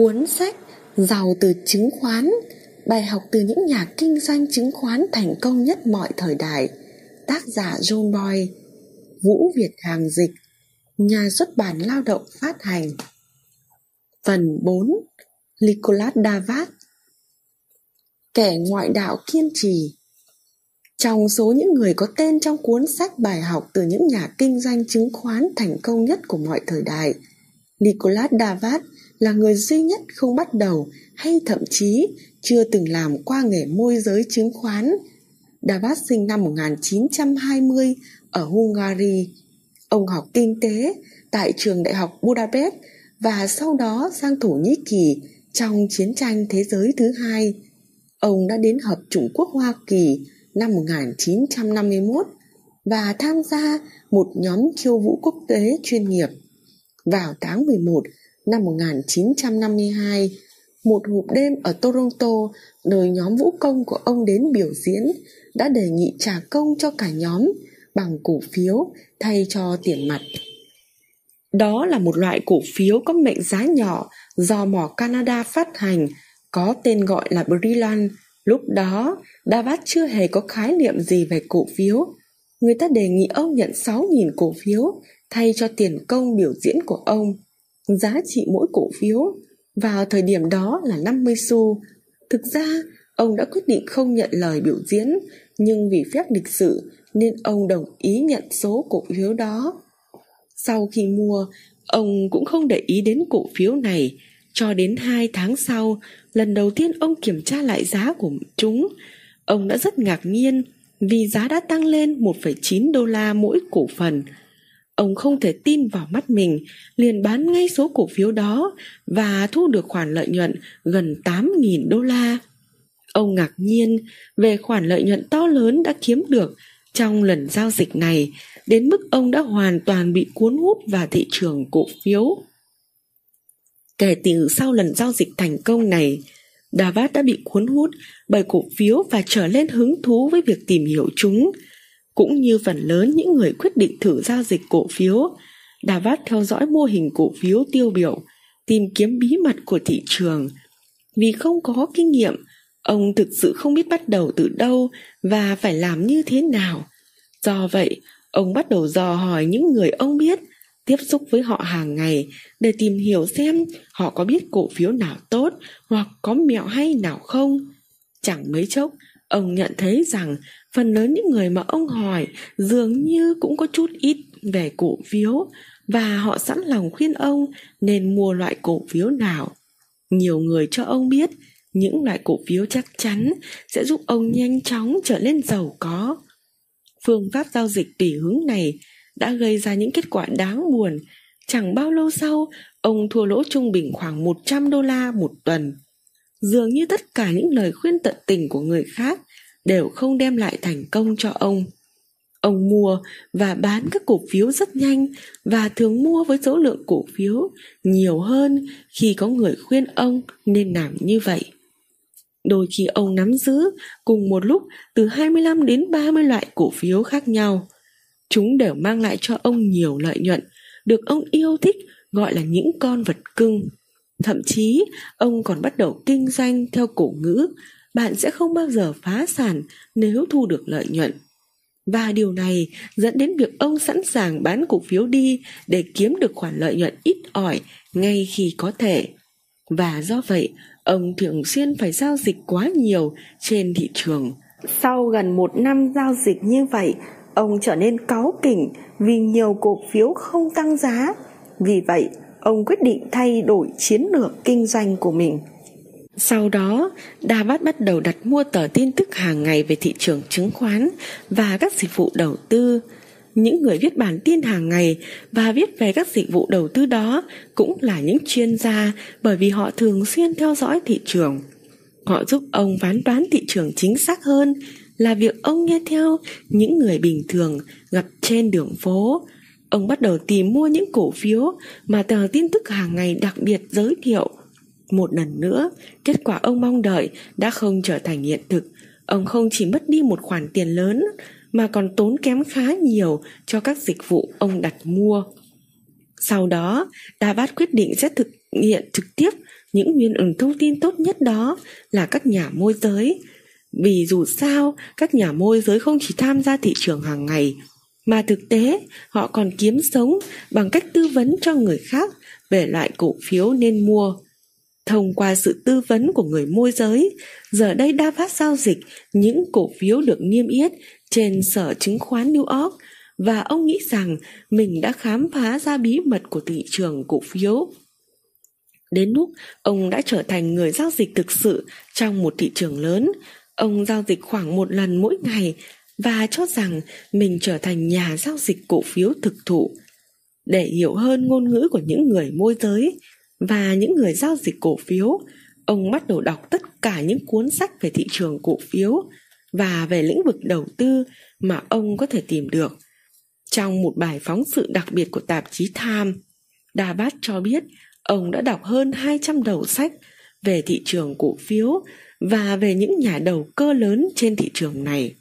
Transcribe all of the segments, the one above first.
Cuốn sách Giàu từ chứng khoán Bài học từ những nhà kinh doanh chứng khoán thành công nhất mọi thời đại Tác giả John Boy Vũ Việt Hàng Dịch Nhà xuất bản lao động phát hành. Phần 4 Nicolas Davat Kẻ ngoại đạo kiên trì. Trong số những người có tên trong cuốn sách bài học từ những nhà kinh doanh chứng khoán thành công nhất của mọi thời đại, Nicolas Davat là người duy nhất không bắt đầu hay thậm chí chưa từng làm qua nghề môi giới chứng khoán. Davat sinh năm 1920 ở Hungary. Ông học kinh tế tại trường đại học Budapest và sau đó sang Thổ Nhĩ Kỳ trong chiến tranh thế giới thứ hai. Ông đã đến Hợp Chủng Quốc Hoa Kỳ năm 1951 và tham gia một nhóm khiêu vũ quốc tế chuyên nghiệp. Vào tháng 11 năm 1952, một hộp đêm ở Toronto, nơi nhóm vũ công của ông đến biểu diễn, đã đề nghị trả công cho cả nhóm bằng cổ phiếu thay cho tiền mặt. Đó là một loại cổ phiếu có mệnh giá nhỏ do mỏ Canada phát hành, có tên gọi là Brilliant. Lúc đó, Davat chưa hề có khái niệm gì về cổ phiếu. Người ta đề nghị ông nhận 6.000 cổ phiếu thay cho tiền công biểu diễn của ông. Giá trị mỗi cổ phiếu vào thời điểm đó là 50 xu. Thực ra, ông đã quyết định không nhận lời biểu diễn, nhưng vì phép lịch sự nên ông đồng ý nhận số cổ phiếu đó. Sau khi mua, ông cũng không để ý đến cổ phiếu này. Cho đến hai tháng sau, lần đầu tiên ông kiểm tra lại giá của chúng, ông đã rất ngạc nhiên vì giá đã tăng lên 1,9 đô la mỗi cổ phần. Ông không thể tin vào mắt mình, liền bán ngay số cổ phiếu đó và thu được khoản lợi nhuận gần 8.000 đô la. Ông ngạc nhiên về khoản lợi nhuận to lớn đã kiếm được trong lần giao dịch này đến mức ông đã hoàn toàn bị cuốn hút vào thị trường cổ phiếu. Kể từ sau lần giao dịch thành công này, Davat đã bị cuốn hút bởi cổ phiếu và trở lên hứng thú với việc tìm hiểu chúng. Cũng như phần lớn những người quyết định thử giao dịch cổ phiếu, Davat theo dõi mô hình cổ phiếu tiêu biểu, tìm kiếm bí mật của thị trường. Vì không có kinh nghiệm, ông thực sự không biết bắt đầu từ đâu và phải làm như thế nào. Do vậy, Ông bắt đầu dò hỏi những người ông biết, tiếp xúc với họ hàng ngày để tìm hiểu xem họ có biết cổ phiếu nào tốt hoặc có mẹo hay nào không. Chẳng mấy chốc, ông nhận thấy rằng phần lớn những người mà ông hỏi dường như cũng có chút ít về cổ phiếu và họ sẵn lòng khuyên ông nên mua loại cổ phiếu nào. Nhiều người cho ông biết những loại cổ phiếu chắc chắn sẽ giúp ông nhanh chóng trở nên giàu có phương pháp giao dịch tùy hướng này đã gây ra những kết quả đáng buồn. Chẳng bao lâu sau, ông thua lỗ trung bình khoảng 100 đô la một tuần. Dường như tất cả những lời khuyên tận tình của người khác đều không đem lại thành công cho ông. Ông mua và bán các cổ phiếu rất nhanh và thường mua với số lượng cổ phiếu nhiều hơn khi có người khuyên ông nên làm như vậy. Đôi khi ông nắm giữ cùng một lúc từ 25 đến 30 loại cổ phiếu khác nhau. Chúng đều mang lại cho ông nhiều lợi nhuận, được ông yêu thích gọi là những con vật cưng. Thậm chí, ông còn bắt đầu kinh doanh theo cổ ngữ bạn sẽ không bao giờ phá sản nếu thu được lợi nhuận. Và điều này dẫn đến việc ông sẵn sàng bán cổ phiếu đi để kiếm được khoản lợi nhuận ít ỏi ngay khi có thể. Và do vậy, ông thường xuyên phải giao dịch quá nhiều trên thị trường. Sau gần một năm giao dịch như vậy, ông trở nên cáu kỉnh vì nhiều cổ phiếu không tăng giá. Vì vậy, ông quyết định thay đổi chiến lược kinh doanh của mình. Sau đó, Davat bắt đầu đặt mua tờ tin tức hàng ngày về thị trường chứng khoán và các dịch vụ đầu tư những người viết bản tin hàng ngày và viết về các dịch vụ đầu tư đó cũng là những chuyên gia bởi vì họ thường xuyên theo dõi thị trường. Họ giúp ông phán đoán thị trường chính xác hơn là việc ông nghe theo những người bình thường gặp trên đường phố. Ông bắt đầu tìm mua những cổ phiếu mà tờ tin tức hàng ngày đặc biệt giới thiệu. Một lần nữa, kết quả ông mong đợi đã không trở thành hiện thực. Ông không chỉ mất đi một khoản tiền lớn mà còn tốn kém khá nhiều cho các dịch vụ ông đặt mua. Sau đó, Davat quyết định sẽ thực hiện trực tiếp những nguyên ứng thông tin tốt nhất đó là các nhà môi giới vì dù sao các nhà môi giới không chỉ tham gia thị trường hàng ngày mà thực tế, họ còn kiếm sống bằng cách tư vấn cho người khác về loại cổ phiếu nên mua. Thông qua sự tư vấn của người môi giới, giờ đây đa phát giao dịch những cổ phiếu được niêm yết trên sở chứng khoán new york và ông nghĩ rằng mình đã khám phá ra bí mật của thị trường cổ phiếu. Đến lúc ông đã trở thành người giao dịch thực sự trong một thị trường lớn, ông giao dịch khoảng một lần mỗi ngày và cho rằng mình trở thành nhà giao dịch cổ phiếu thực thụ để hiểu hơn ngôn ngữ của những người môi giới và những người giao dịch cổ phiếu ông bắt đầu đọc tất cả những cuốn sách về thị trường cổ phiếu và về lĩnh vực đầu tư mà ông có thể tìm được trong một bài phóng sự đặc biệt của tạp chí Time, Dabat cho biết ông đã đọc hơn 200 đầu sách về thị trường cổ phiếu và về những nhà đầu cơ lớn trên thị trường này.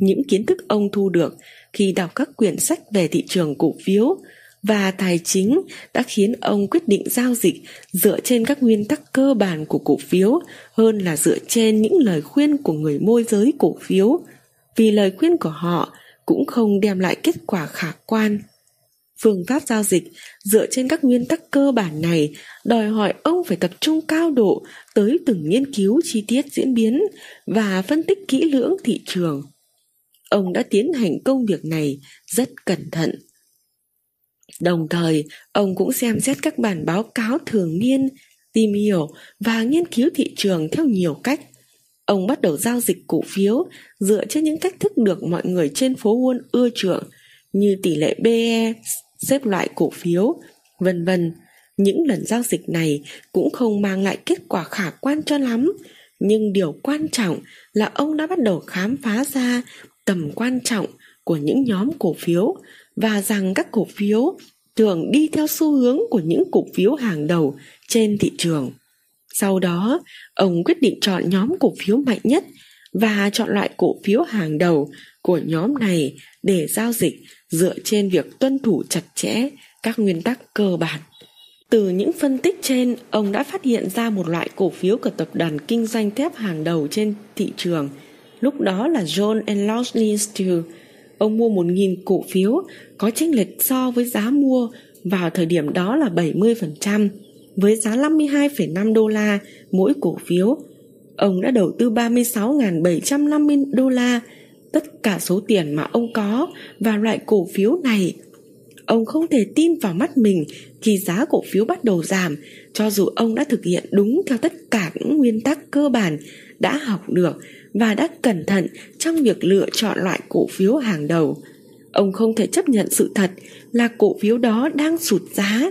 Những kiến thức ông thu được khi đọc các quyển sách về thị trường cổ phiếu và tài chính đã khiến ông quyết định giao dịch dựa trên các nguyên tắc cơ bản của cổ phiếu hơn là dựa trên những lời khuyên của người môi giới cổ phiếu. Vì lời khuyên của họ cũng không đem lại kết quả khả quan. Phương pháp giao dịch dựa trên các nguyên tắc cơ bản này đòi hỏi ông phải tập trung cao độ tới từng nghiên cứu chi tiết diễn biến và phân tích kỹ lưỡng thị trường ông đã tiến hành công việc này rất cẩn thận đồng thời ông cũng xem xét các bản báo cáo thường niên tìm hiểu và nghiên cứu thị trường theo nhiều cách ông bắt đầu giao dịch cổ phiếu dựa trên những cách thức được mọi người trên phố Wall ưa chuộng như tỷ lệ PE, xếp loại cổ phiếu, vân vân. Những lần giao dịch này cũng không mang lại kết quả khả quan cho lắm, nhưng điều quan trọng là ông đã bắt đầu khám phá ra tầm quan trọng của những nhóm cổ phiếu và rằng các cổ phiếu thường đi theo xu hướng của những cổ phiếu hàng đầu trên thị trường. Sau đó, ông quyết định chọn nhóm cổ phiếu mạnh nhất và chọn loại cổ phiếu hàng đầu của nhóm này để giao dịch dựa trên việc tuân thủ chặt chẽ các nguyên tắc cơ bản. Từ những phân tích trên, ông đã phát hiện ra một loại cổ phiếu của tập đoàn kinh doanh thép hàng đầu trên thị trường. Lúc đó là John and Lawson Steel. Ông mua 1.000 cổ phiếu có chênh lệch so với giá mua vào thời điểm đó là 70% với giá 52,5 đô la mỗi cổ phiếu. Ông đã đầu tư 36.750 đô la, tất cả số tiền mà ông có và loại cổ phiếu này. Ông không thể tin vào mắt mình khi giá cổ phiếu bắt đầu giảm, cho dù ông đã thực hiện đúng theo tất cả những nguyên tắc cơ bản đã học được và đã cẩn thận trong việc lựa chọn loại cổ phiếu hàng đầu. Ông không thể chấp nhận sự thật là cổ phiếu đó đang sụt giá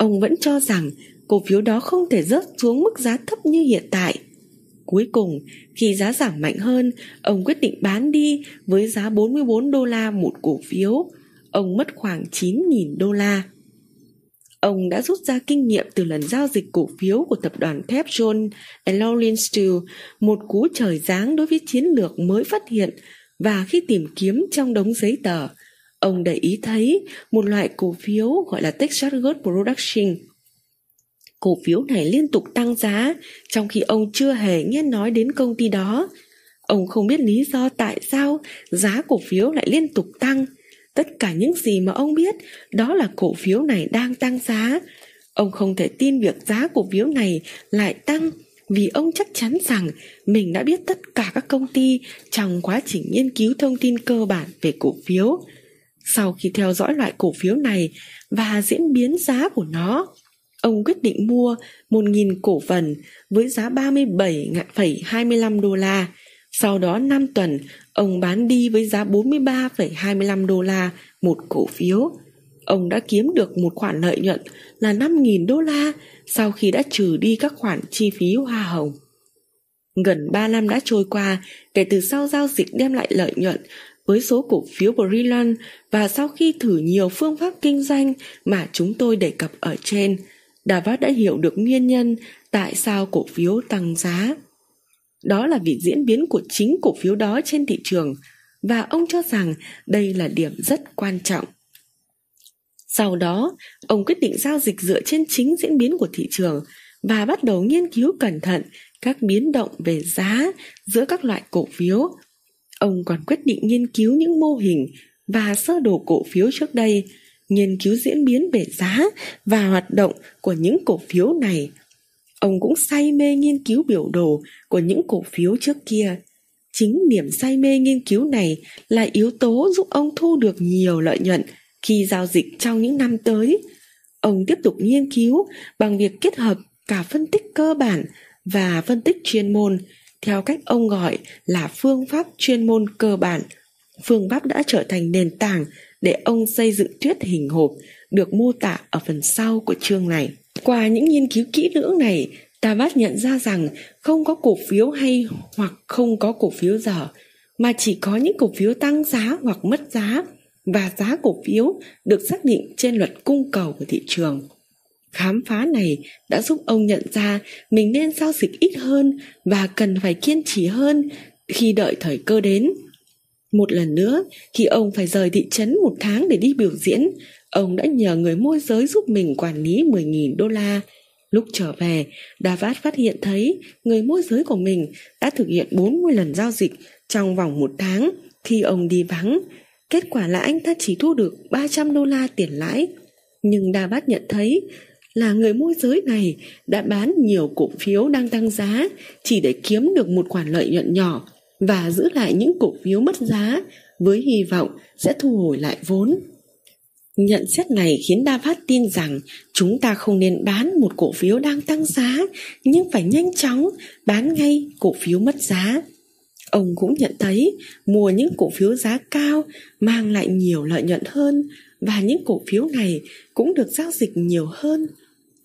ông vẫn cho rằng cổ phiếu đó không thể rớt xuống mức giá thấp như hiện tại. Cuối cùng, khi giá giảm mạnh hơn, ông quyết định bán đi với giá 44 đô la một cổ phiếu. Ông mất khoảng 9.000 đô la. Ông đã rút ra kinh nghiệm từ lần giao dịch cổ phiếu của tập đoàn thép John Lawrence Steel, một cú trời giáng đối với chiến lược mới phát hiện và khi tìm kiếm trong đống giấy tờ – Ông để ý thấy một loại cổ phiếu gọi là Texas Gold Production. Cổ phiếu này liên tục tăng giá trong khi ông chưa hề nghe nói đến công ty đó. Ông không biết lý do tại sao giá cổ phiếu lại liên tục tăng. Tất cả những gì mà ông biết đó là cổ phiếu này đang tăng giá. Ông không thể tin việc giá cổ phiếu này lại tăng vì ông chắc chắn rằng mình đã biết tất cả các công ty trong quá trình nghiên cứu thông tin cơ bản về cổ phiếu sau khi theo dõi loại cổ phiếu này và diễn biến giá của nó, ông quyết định mua 1.000 cổ phần với giá 37,25 đô la. Sau đó 5 tuần, ông bán đi với giá 43,25 đô la một cổ phiếu. Ông đã kiếm được một khoản lợi nhuận là 5.000 đô la sau khi đã trừ đi các khoản chi phí hoa hồng. Gần 3 năm đã trôi qua kể từ sau giao dịch đem lại lợi nhuận với số cổ phiếu Brilliant và sau khi thử nhiều phương pháp kinh doanh mà chúng tôi đề cập ở trên, Davat đã hiểu được nguyên nhân tại sao cổ phiếu tăng giá. Đó là vì diễn biến của chính cổ phiếu đó trên thị trường và ông cho rằng đây là điểm rất quan trọng. Sau đó, ông quyết định giao dịch dựa trên chính diễn biến của thị trường và bắt đầu nghiên cứu cẩn thận các biến động về giá giữa các loại cổ phiếu. Ông còn quyết định nghiên cứu những mô hình và sơ đồ cổ phiếu trước đây, nghiên cứu diễn biến về giá và hoạt động của những cổ phiếu này. Ông cũng say mê nghiên cứu biểu đồ của những cổ phiếu trước kia. Chính niềm say mê nghiên cứu này là yếu tố giúp ông thu được nhiều lợi nhuận khi giao dịch trong những năm tới. Ông tiếp tục nghiên cứu bằng việc kết hợp cả phân tích cơ bản và phân tích chuyên môn theo cách ông gọi là phương pháp chuyên môn cơ bản, phương pháp đã trở thành nền tảng để ông xây dựng thuyết hình hộp được mô tả ở phần sau của chương này qua những nghiên cứu kỹ lưỡng này Tabat nhận ra rằng không có cổ phiếu hay hoặc không có cổ phiếu dở, mà chỉ có những cổ phiếu tăng giá hoặc mất giá, và giá cổ phiếu được xác định trên luật cung cầu của thị trường. Khám phá này đã giúp ông nhận ra mình nên giao dịch ít hơn và cần phải kiên trì hơn khi đợi thời cơ đến. Một lần nữa, khi ông phải rời thị trấn một tháng để đi biểu diễn ông đã nhờ người môi giới giúp mình quản lý 10.000 đô la Lúc trở về, Davat phát hiện thấy người môi giới của mình đã thực hiện 40 lần giao dịch trong vòng một tháng khi ông đi vắng. Kết quả là anh ta chỉ thu được 300 đô la tiền lãi. Nhưng Davat nhận thấy là người môi giới này đã bán nhiều cổ phiếu đang tăng giá chỉ để kiếm được một khoản lợi nhuận nhỏ và giữ lại những cổ phiếu mất giá với hy vọng sẽ thu hồi lại vốn. Nhận xét này khiến Davat tin rằng chúng ta không nên bán một cổ phiếu đang tăng giá nhưng phải nhanh chóng bán ngay cổ phiếu mất giá. Ông cũng nhận thấy mua những cổ phiếu giá cao mang lại nhiều lợi nhuận hơn và những cổ phiếu này cũng được giao dịch nhiều hơn.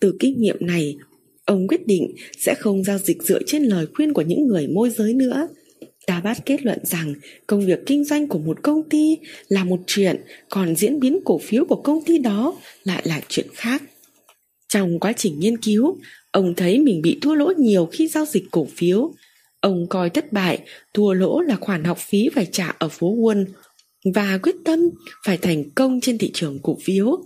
Từ kinh nghiệm này, ông quyết định sẽ không giao dịch dựa trên lời khuyên của những người môi giới nữa Ta bát kết luận rằng công việc kinh doanh của một công ty là một chuyện, còn diễn biến cổ phiếu của công ty đó lại là chuyện khác. Trong quá trình nghiên cứu, ông thấy mình bị thua lỗ nhiều khi giao dịch cổ phiếu. Ông coi thất bại, thua lỗ là khoản học phí phải trả ở phố Wall và quyết tâm phải thành công trên thị trường cổ phiếu.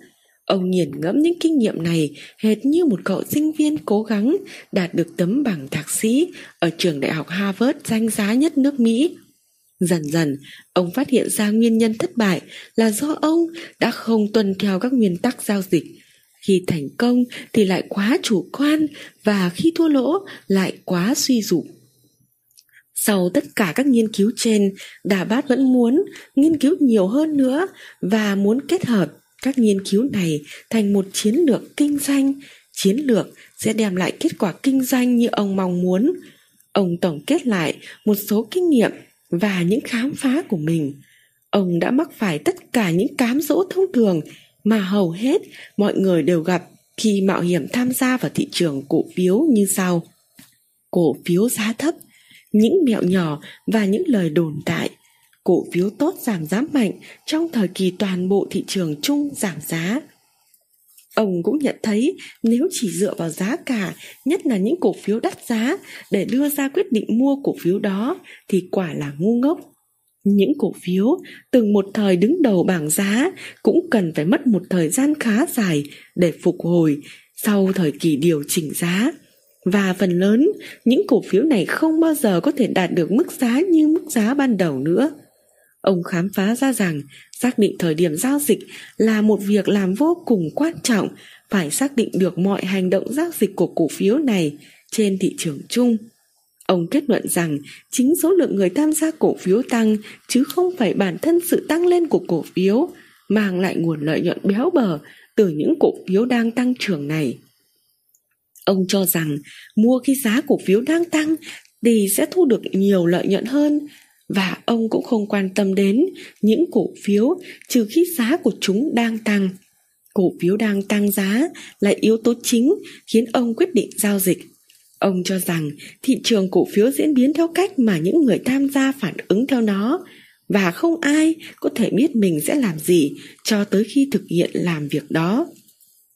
Ông nghiền ngẫm những kinh nghiệm này hệt như một cậu sinh viên cố gắng đạt được tấm bằng thạc sĩ ở trường đại học Harvard danh giá nhất nước Mỹ. Dần dần, ông phát hiện ra nguyên nhân thất bại là do ông đã không tuân theo các nguyên tắc giao dịch. Khi thành công thì lại quá chủ quan và khi thua lỗ lại quá suy dụng. Sau tất cả các nghiên cứu trên, Đà Bát vẫn muốn nghiên cứu nhiều hơn nữa và muốn kết hợp các nghiên cứu này thành một chiến lược kinh doanh. Chiến lược sẽ đem lại kết quả kinh doanh như ông mong muốn. Ông tổng kết lại một số kinh nghiệm và những khám phá của mình. Ông đã mắc phải tất cả những cám dỗ thông thường mà hầu hết mọi người đều gặp khi mạo hiểm tham gia vào thị trường cổ phiếu như sau. Cổ phiếu giá thấp, những mẹo nhỏ và những lời đồn đại cổ phiếu tốt giảm giá mạnh trong thời kỳ toàn bộ thị trường chung giảm giá. Ông cũng nhận thấy nếu chỉ dựa vào giá cả, nhất là những cổ phiếu đắt giá để đưa ra quyết định mua cổ phiếu đó thì quả là ngu ngốc. Những cổ phiếu từng một thời đứng đầu bảng giá cũng cần phải mất một thời gian khá dài để phục hồi sau thời kỳ điều chỉnh giá. Và phần lớn, những cổ phiếu này không bao giờ có thể đạt được mức giá như mức giá ban đầu nữa. Ông khám phá ra rằng xác định thời điểm giao dịch là một việc làm vô cùng quan trọng, phải xác định được mọi hành động giao dịch của cổ phiếu này trên thị trường chung. Ông kết luận rằng chính số lượng người tham gia cổ phiếu tăng chứ không phải bản thân sự tăng lên của cổ phiếu mang lại nguồn lợi nhuận béo bở từ những cổ phiếu đang tăng trưởng này. Ông cho rằng mua khi giá cổ phiếu đang tăng thì sẽ thu được nhiều lợi nhuận hơn và ông cũng không quan tâm đến những cổ phiếu trừ khi giá của chúng đang tăng. Cổ phiếu đang tăng giá là yếu tố chính khiến ông quyết định giao dịch. Ông cho rằng thị trường cổ phiếu diễn biến theo cách mà những người tham gia phản ứng theo nó và không ai có thể biết mình sẽ làm gì cho tới khi thực hiện làm việc đó.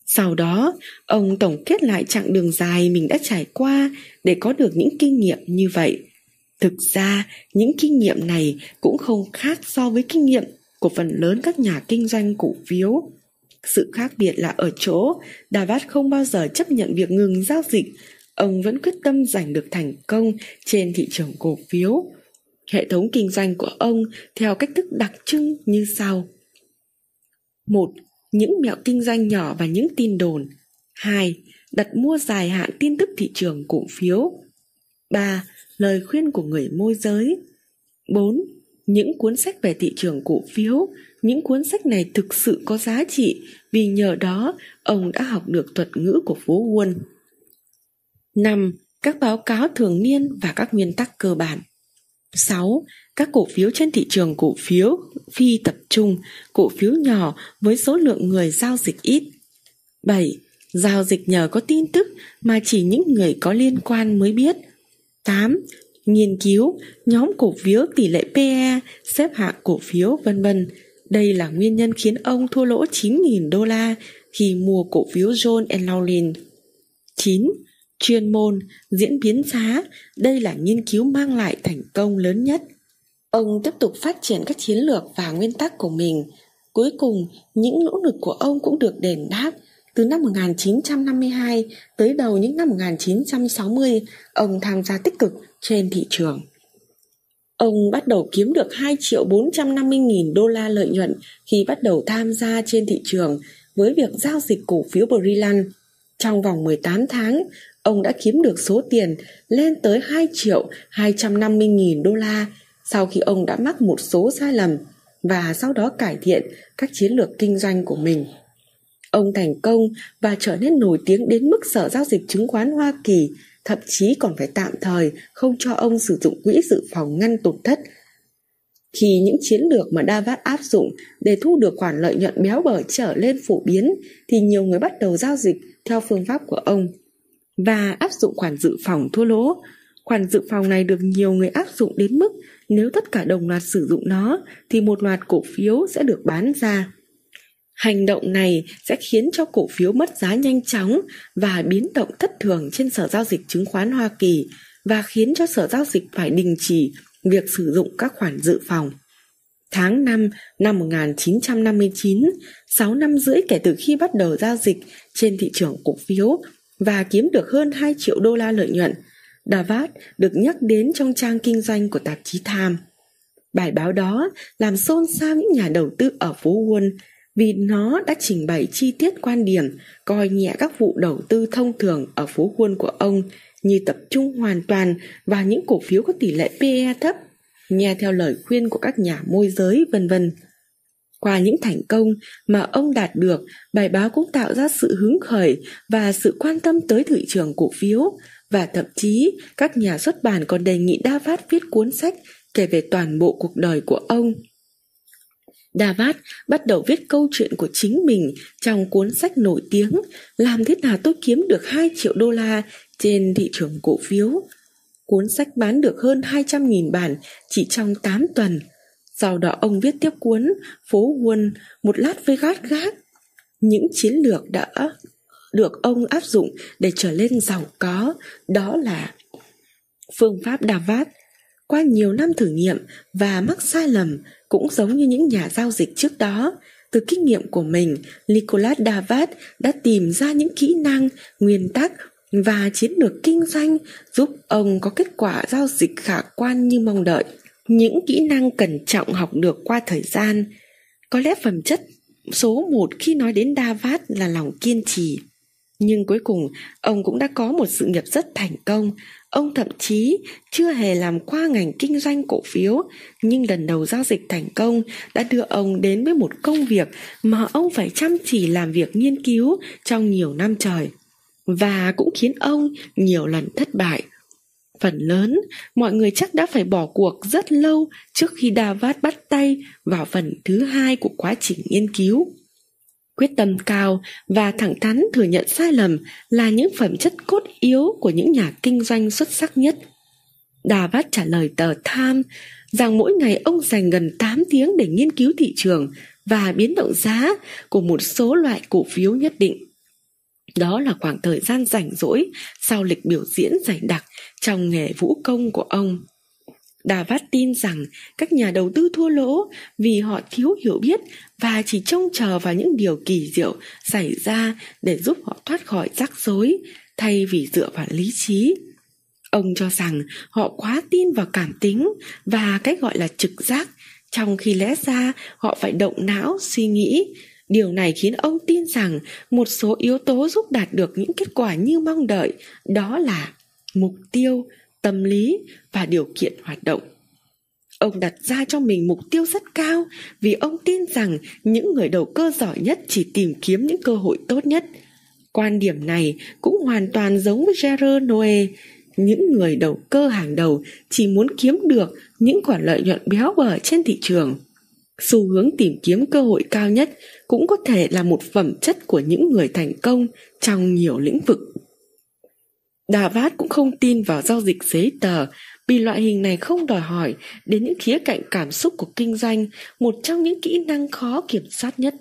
Sau đó, ông tổng kết lại chặng đường dài mình đã trải qua để có được những kinh nghiệm như vậy Thực ra, những kinh nghiệm này cũng không khác so với kinh nghiệm của phần lớn các nhà kinh doanh cổ phiếu. Sự khác biệt là ở chỗ, David không bao giờ chấp nhận việc ngừng giao dịch. Ông vẫn quyết tâm giành được thành công trên thị trường cổ phiếu. Hệ thống kinh doanh của ông theo cách thức đặc trưng như sau. một Những mẹo kinh doanh nhỏ và những tin đồn. 2. Đặt mua dài hạn tin tức thị trường cổ phiếu. 3. Lời khuyên của người môi giới. 4. Những cuốn sách về thị trường cổ phiếu, những cuốn sách này thực sự có giá trị vì nhờ đó ông đã học được thuật ngữ của phố Wall. 5. Các báo cáo thường niên và các nguyên tắc cơ bản. 6. Các cổ phiếu trên thị trường cổ phiếu phi tập trung, cổ phiếu nhỏ với số lượng người giao dịch ít. 7. Giao dịch nhờ có tin tức mà chỉ những người có liên quan mới biết. 8. Nghiên cứu nhóm cổ phiếu tỷ lệ PE, xếp hạng cổ phiếu vân vân. Đây là nguyên nhân khiến ông thua lỗ 9.000 đô la khi mua cổ phiếu John and Laughlin. 9 chuyên môn, diễn biến giá, đây là nghiên cứu mang lại thành công lớn nhất. Ông tiếp tục phát triển các chiến lược và nguyên tắc của mình. Cuối cùng, những nỗ lực của ông cũng được đền đáp. Từ năm 1952 tới đầu những năm 1960, ông tham gia tích cực trên thị trường. Ông bắt đầu kiếm được 2 triệu 450 nghìn đô la lợi nhuận khi bắt đầu tham gia trên thị trường với việc giao dịch cổ phiếu Brilliant. Trong vòng 18 tháng, ông đã kiếm được số tiền lên tới 2 triệu 250 nghìn đô la sau khi ông đã mắc một số sai lầm và sau đó cải thiện các chiến lược kinh doanh của mình. Ông thành công và trở nên nổi tiếng đến mức Sở Giao dịch Chứng khoán Hoa Kỳ, thậm chí còn phải tạm thời không cho ông sử dụng quỹ dự phòng ngăn tụt thất. Khi những chiến lược mà Davat áp dụng để thu được khoản lợi nhuận béo bở trở lên phổ biến thì nhiều người bắt đầu giao dịch theo phương pháp của ông và áp dụng khoản dự phòng thua lỗ. Khoản dự phòng này được nhiều người áp dụng đến mức nếu tất cả đồng loạt sử dụng nó thì một loạt cổ phiếu sẽ được bán ra. Hành động này sẽ khiến cho cổ phiếu mất giá nhanh chóng và biến động thất thường trên sở giao dịch chứng khoán Hoa Kỳ và khiến cho sở giao dịch phải đình chỉ việc sử dụng các khoản dự phòng. Tháng 5 năm 1959, 6 năm rưỡi kể từ khi bắt đầu giao dịch trên thị trường cổ phiếu và kiếm được hơn 2 triệu đô la lợi nhuận, Davat được nhắc đến trong trang kinh doanh của tạp chí Time. Bài báo đó làm xôn xao những nhà đầu tư ở phố Wall vì nó đã trình bày chi tiết quan điểm coi nhẹ các vụ đầu tư thông thường ở phố Wall của ông như tập trung hoàn toàn vào những cổ phiếu có tỷ lệ PE thấp, nghe theo lời khuyên của các nhà môi giới vân vân. Qua những thành công mà ông đạt được, bài báo cũng tạo ra sự hứng khởi và sự quan tâm tới thị trường cổ phiếu và thậm chí các nhà xuất bản còn đề nghị Davat viết cuốn sách kể về toàn bộ cuộc đời của ông. Davat bắt đầu viết câu chuyện của chính mình trong cuốn sách nổi tiếng Làm thế nào tôi kiếm được 2 triệu đô la trên thị trường cổ phiếu. Cuốn sách bán được hơn 200.000 bản chỉ trong 8 tuần – sau đó ông viết tiếp cuốn Phố Quân một lát với gát gác. Những chiến lược đã được ông áp dụng để trở lên giàu có, đó là phương pháp Davat. Qua nhiều năm thử nghiệm và mắc sai lầm cũng giống như những nhà giao dịch trước đó, từ kinh nghiệm của mình, Nicolas Davat đã tìm ra những kỹ năng, nguyên tắc và chiến lược kinh doanh giúp ông có kết quả giao dịch khả quan như mong đợi. Những kỹ năng cẩn trọng học được qua thời gian. Có lẽ phẩm chất số một khi nói đến Davat là lòng kiên trì. Nhưng cuối cùng ông cũng đã có một sự nghiệp rất thành công ông thậm chí chưa hề làm qua ngành kinh doanh cổ phiếu nhưng lần đầu giao dịch thành công đã đưa ông đến với một công việc mà ông phải chăm chỉ làm việc nghiên cứu trong nhiều năm trời và cũng khiến ông nhiều lần thất bại Phần lớn, mọi người chắc đã phải bỏ cuộc rất lâu trước khi Davat bắt tay vào phần thứ hai của quá trình nghiên cứu. Quyết tâm cao và thẳng thắn thừa nhận sai lầm là những phẩm chất cốt yếu của những nhà kinh doanh xuất sắc nhất. Davat trả lời tờ Time rằng mỗi ngày ông dành gần 8 tiếng để nghiên cứu thị trường và biến động giá của một số loại cổ phiếu nhất định. Đó là khoảng thời gian rảnh rỗi sau lịch biểu diễn dày đặc trong nghề vũ công của ông. Davat tin rằng các nhà đầu tư thua lỗ vì họ thiếu hiểu biết và chỉ trông chờ vào những điều kỳ diệu xảy ra để giúp họ thoát khỏi rắc rối thay vì dựa vào lý trí. Ông cho rằng họ quá tin vào cảm tính và cái gọi là trực giác, trong khi lẽ ra họ phải động não suy nghĩ. Điều này khiến ông tin rằng một số yếu tố giúp đạt được những kết quả như mong đợi, đó là mục tiêu, tâm lý và điều kiện hoạt động. Ông đặt ra cho mình mục tiêu rất cao vì ông tin rằng những người đầu cơ giỏi nhất chỉ tìm kiếm những cơ hội tốt nhất. Quan điểm này cũng hoàn toàn giống với Gerard Noe, những người đầu cơ hàng đầu chỉ muốn kiếm được những khoản lợi nhuận béo bở trên thị trường. Xu hướng tìm kiếm cơ hội cao nhất cũng có thể là một phẩm chất của những người thành công trong nhiều lĩnh vực đà vát cũng không tin vào giao dịch giấy tờ vì loại hình này không đòi hỏi đến những khía cạnh cảm xúc của kinh doanh, một trong những kỹ năng khó kiểm soát nhất.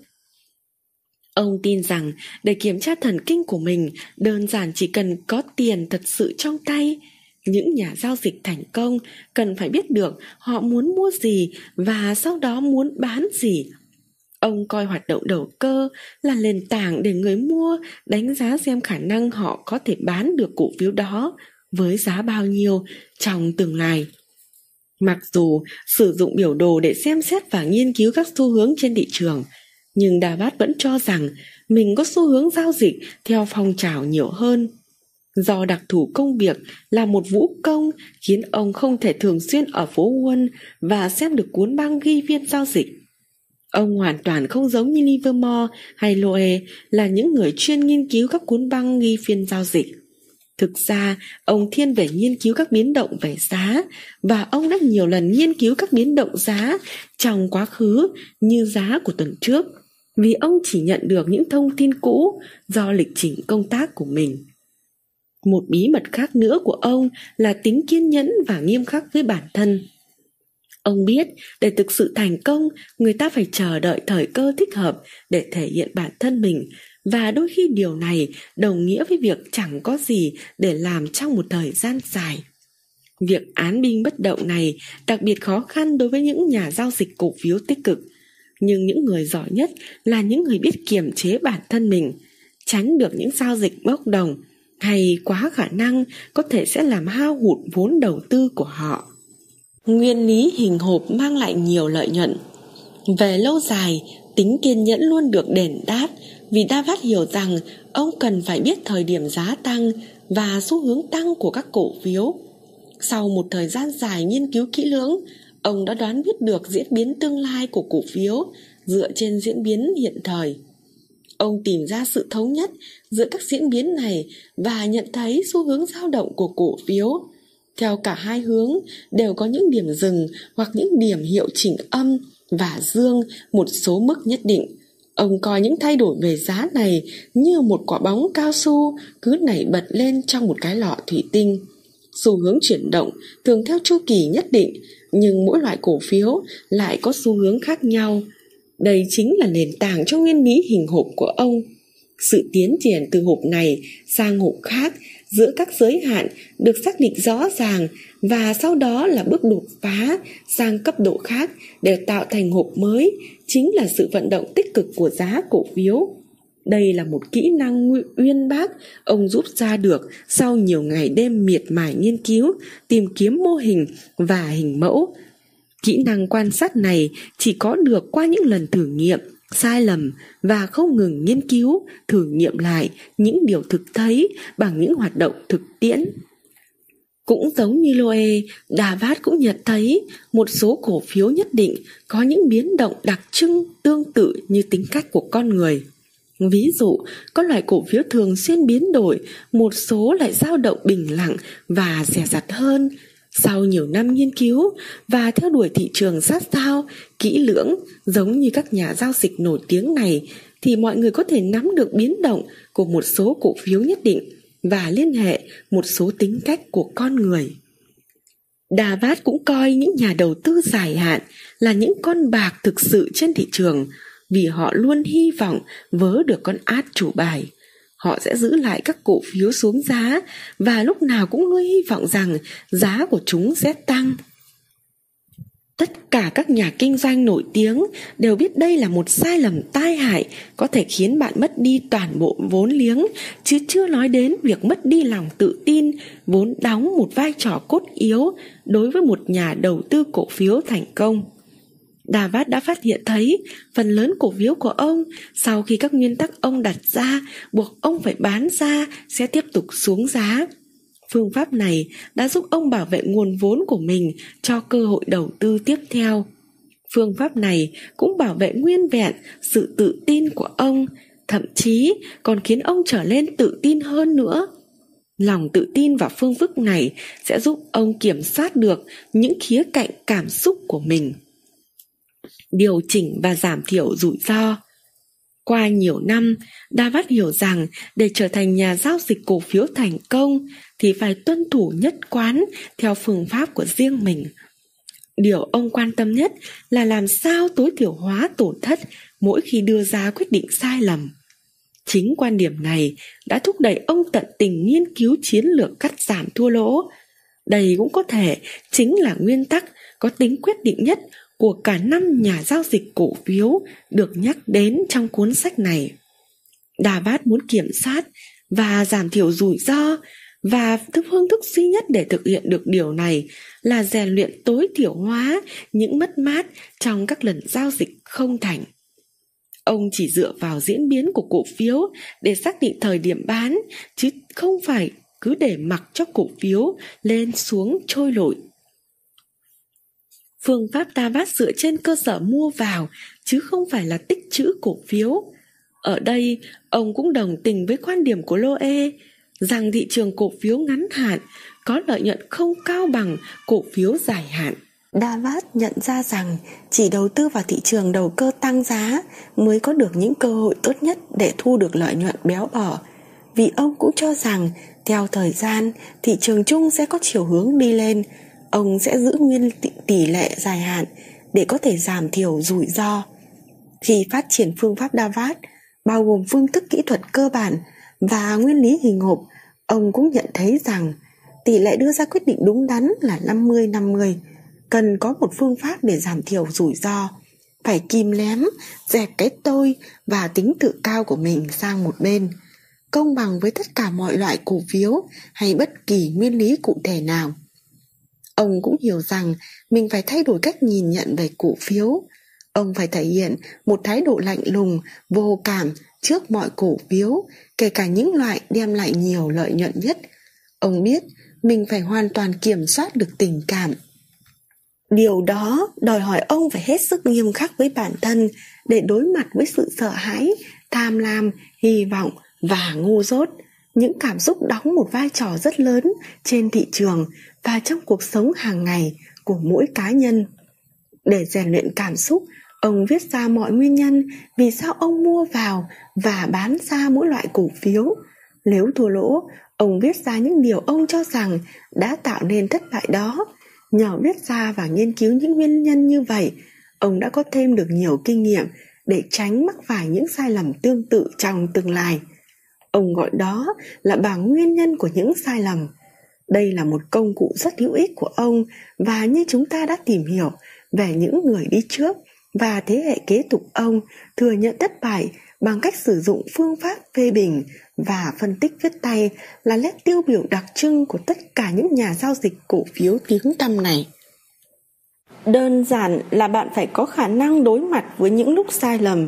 Ông tin rằng để kiểm tra thần kinh của mình đơn giản chỉ cần có tiền thật sự trong tay. Những nhà giao dịch thành công cần phải biết được họ muốn mua gì và sau đó muốn bán gì. Ông coi hoạt động đầu cơ là nền tảng để người mua đánh giá xem khả năng họ có thể bán được cổ phiếu đó với giá bao nhiêu trong tương lai. Mặc dù sử dụng biểu đồ để xem xét và nghiên cứu các xu hướng trên thị trường, nhưng Davat vẫn cho rằng mình có xu hướng giao dịch theo phong trào nhiều hơn. Do đặc thù công việc là một vũ công khiến ông không thể thường xuyên ở phố quân và xem được cuốn băng ghi viên giao dịch. Ông hoàn toàn không giống như Livermore hay Loe là những người chuyên nghiên cứu các cuốn băng ghi phiên giao dịch. Thực ra, ông thiên về nghiên cứu các biến động về giá và ông đã nhiều lần nghiên cứu các biến động giá trong quá khứ như giá của tuần trước vì ông chỉ nhận được những thông tin cũ do lịch trình công tác của mình. Một bí mật khác nữa của ông là tính kiên nhẫn và nghiêm khắc với bản thân. Ông biết để thực sự thành công, người ta phải chờ đợi thời cơ thích hợp để thể hiện bản thân mình. Và đôi khi điều này đồng nghĩa với việc chẳng có gì để làm trong một thời gian dài. Việc án binh bất động này đặc biệt khó khăn đối với những nhà giao dịch cổ phiếu tích cực. Nhưng những người giỏi nhất là những người biết kiềm chế bản thân mình tránh được những giao dịch bốc đồng hay quá khả năng có thể sẽ làm hao hụt vốn đầu tư của họ nguyên lý hình hộp mang lại nhiều lợi nhuận về lâu dài tính kiên nhẫn luôn được đền đáp vì Davat hiểu rằng ông cần phải biết thời điểm giá tăng và xu hướng tăng của các cổ phiếu. Sau một thời gian dài nghiên cứu kỹ lưỡng, Ông đã đoán biết được diễn biến tương lai của cổ phiếu dựa trên diễn biến hiện thời. Ông tìm ra sự thống nhất giữa các diễn biến này và nhận thấy xu hướng dao động của cổ phiếu. Theo cả hai hướng, đều có những điểm dừng hoặc những điểm hiệu chỉnh âm và dương một số mức nhất định. Ông coi những thay đổi về giá này như một quả bóng cao su cứ nảy bật lên trong một cái lọ thủy tinh. Xu hướng chuyển động thường theo chu kỳ nhất định, nhưng mỗi loại cổ phiếu lại có xu hướng khác nhau. Đây chính là nền tảng cho nguyên lý hình hộp của ông. Sự tiến triển từ hộp này sang hộp khác giữa các giới hạn được xác định rõ ràng và sau đó là bước đột phá sang cấp độ khác để tạo thành hộp mới chính là sự vận động tích cực của giá cổ phiếu. Đây là một kỹ năng uyên bác ông rút ra được sau nhiều ngày đêm miệt mài nghiên cứu, tìm kiếm mô hình và hình mẫu. Kỹ năng quan sát này chỉ có được qua những lần thử nghiệm, sai lầm và không ngừng nghiên cứu, thử nghiệm lại những điều thực thấy bằng những hoạt động thực tiễn. Cũng giống như Loe, Davat cũng nhận thấy một số cổ phiếu nhất định có những biến động đặc trưng tương tự như tính cách của con người. Ví dụ, có loại cổ phiếu thường xuyên biến đổi, một số lại dao động bình lặng và rẻ rặt hơn. Sau nhiều năm nghiên cứu và theo đuổi thị trường sát sao, kỹ lưỡng, giống như các nhà giao dịch nổi tiếng này, thì mọi người có thể nắm được biến động của một số cổ phiếu nhất định và liên hệ một số tính cách của con người. Davat cũng coi những nhà đầu tư dài hạn là những con bạc thực sự trên thị trường – vì họ luôn hy vọng vớ được con át chủ bài. Họ sẽ giữ lại các cổ phiếu xuống giá và lúc nào cũng luôn hy vọng rằng giá của chúng sẽ tăng. Tất cả các nhà kinh doanh nổi tiếng đều biết đây là một sai lầm tai hại có thể khiến bạn mất đi toàn bộ vốn liếng, chứ chưa nói đến việc mất đi lòng tự tin, vốn đóng một vai trò cốt yếu đối với một nhà đầu tư cổ phiếu thành công. Davat đã phát hiện thấy phần lớn cổ phiếu của ông sau khi các nguyên tắc ông đặt ra buộc ông phải bán ra sẽ tiếp tục xuống giá. Phương pháp này đã giúp ông bảo vệ nguồn vốn của mình cho cơ hội đầu tư tiếp theo. Phương pháp này cũng bảo vệ nguyên vẹn sự tự tin của ông, thậm chí còn khiến ông trở lên tự tin hơn nữa. Lòng tự tin vào phương thức này sẽ giúp ông kiểm soát được những khía cạnh cảm xúc của mình. Điều chỉnh và giảm thiểu rủi ro qua nhiều năm, David hiểu rằng để trở thành nhà giao dịch cổ phiếu thành công thì phải tuân thủ nhất quán theo phương pháp của riêng mình. Điều ông quan tâm nhất là làm sao tối thiểu hóa tổn thất mỗi khi đưa ra quyết định sai lầm. Chính quan điểm này đã thúc đẩy ông tận tình nghiên cứu chiến lược cắt giảm thua lỗ. Đây cũng có thể chính là nguyên tắc có tính quyết định nhất của cả năm nhà giao dịch cổ phiếu được nhắc đến trong cuốn sách này. Đà Bát muốn kiểm soát và giảm thiểu rủi ro và phương thức duy nhất để thực hiện được điều này là rèn luyện tối thiểu hóa những mất mát trong các lần giao dịch không thành. Ông chỉ dựa vào diễn biến của cổ phiếu để xác định thời điểm bán, chứ không phải cứ để mặc cho cổ phiếu lên xuống trôi nổi. Phương pháp Tavat dựa trên cơ sở mua vào chứ không phải là tích trữ cổ phiếu. Ở đây, ông cũng đồng tình với quan điểm của Loe rằng thị trường cổ phiếu ngắn hạn có lợi nhuận không cao bằng cổ phiếu dài hạn. Davat nhận ra rằng chỉ đầu tư vào thị trường đầu cơ tăng giá mới có được những cơ hội tốt nhất để thu được lợi nhuận béo bở. Vì ông cũng cho rằng theo thời gian thị trường chung sẽ có chiều hướng đi lên, ông sẽ giữ nguyên tỷ lệ dài hạn để có thể giảm thiểu rủi ro. Khi phát triển phương pháp Davat, bao gồm phương thức kỹ thuật cơ bản và nguyên lý hình hộp, ông cũng nhận thấy rằng tỷ lệ đưa ra quyết định đúng đắn là 50-50, cần có một phương pháp để giảm thiểu rủi ro, phải kìm lém, dẹp cái tôi và tính tự cao của mình sang một bên, công bằng với tất cả mọi loại cổ phiếu hay bất kỳ nguyên lý cụ thể nào. Ông cũng hiểu rằng mình phải thay đổi cách nhìn nhận về cổ phiếu. Ông phải thể hiện một thái độ lạnh lùng, vô cảm trước mọi cổ phiếu, kể cả những loại đem lại nhiều lợi nhuận nhất. Ông biết mình phải hoàn toàn kiểm soát được tình cảm. Điều đó đòi hỏi ông phải hết sức nghiêm khắc với bản thân để đối mặt với sự sợ hãi, tham lam, hy vọng và ngu dốt – những cảm xúc đóng một vai trò rất lớn trên thị trường và trong cuộc sống hàng ngày của mỗi cá nhân. Để rèn luyện cảm xúc, ông viết ra mọi nguyên nhân vì sao ông mua vào và bán ra mỗi loại cổ phiếu. Nếu thua lỗ, ông viết ra những điều ông cho rằng đã tạo nên thất bại đó. Nhờ viết ra và nghiên cứu những nguyên nhân như vậy, ông đã có thêm được nhiều kinh nghiệm để tránh mắc phải những sai lầm tương tự trong tương lai. Ông gọi đó là bảng nguyên nhân của những sai lầm. Đây là một công cụ rất hữu ích của ông và như chúng ta đã tìm hiểu về những người đi trước và thế hệ kế tục ông thừa nhận thất bại bằng cách sử dụng phương pháp phê bình và phân tích viết tay là nét tiêu biểu đặc trưng của tất cả những nhà giao dịch cổ phiếu tiếng tăm này. Đơn giản là bạn phải có khả năng đối mặt với những lúc sai lầm,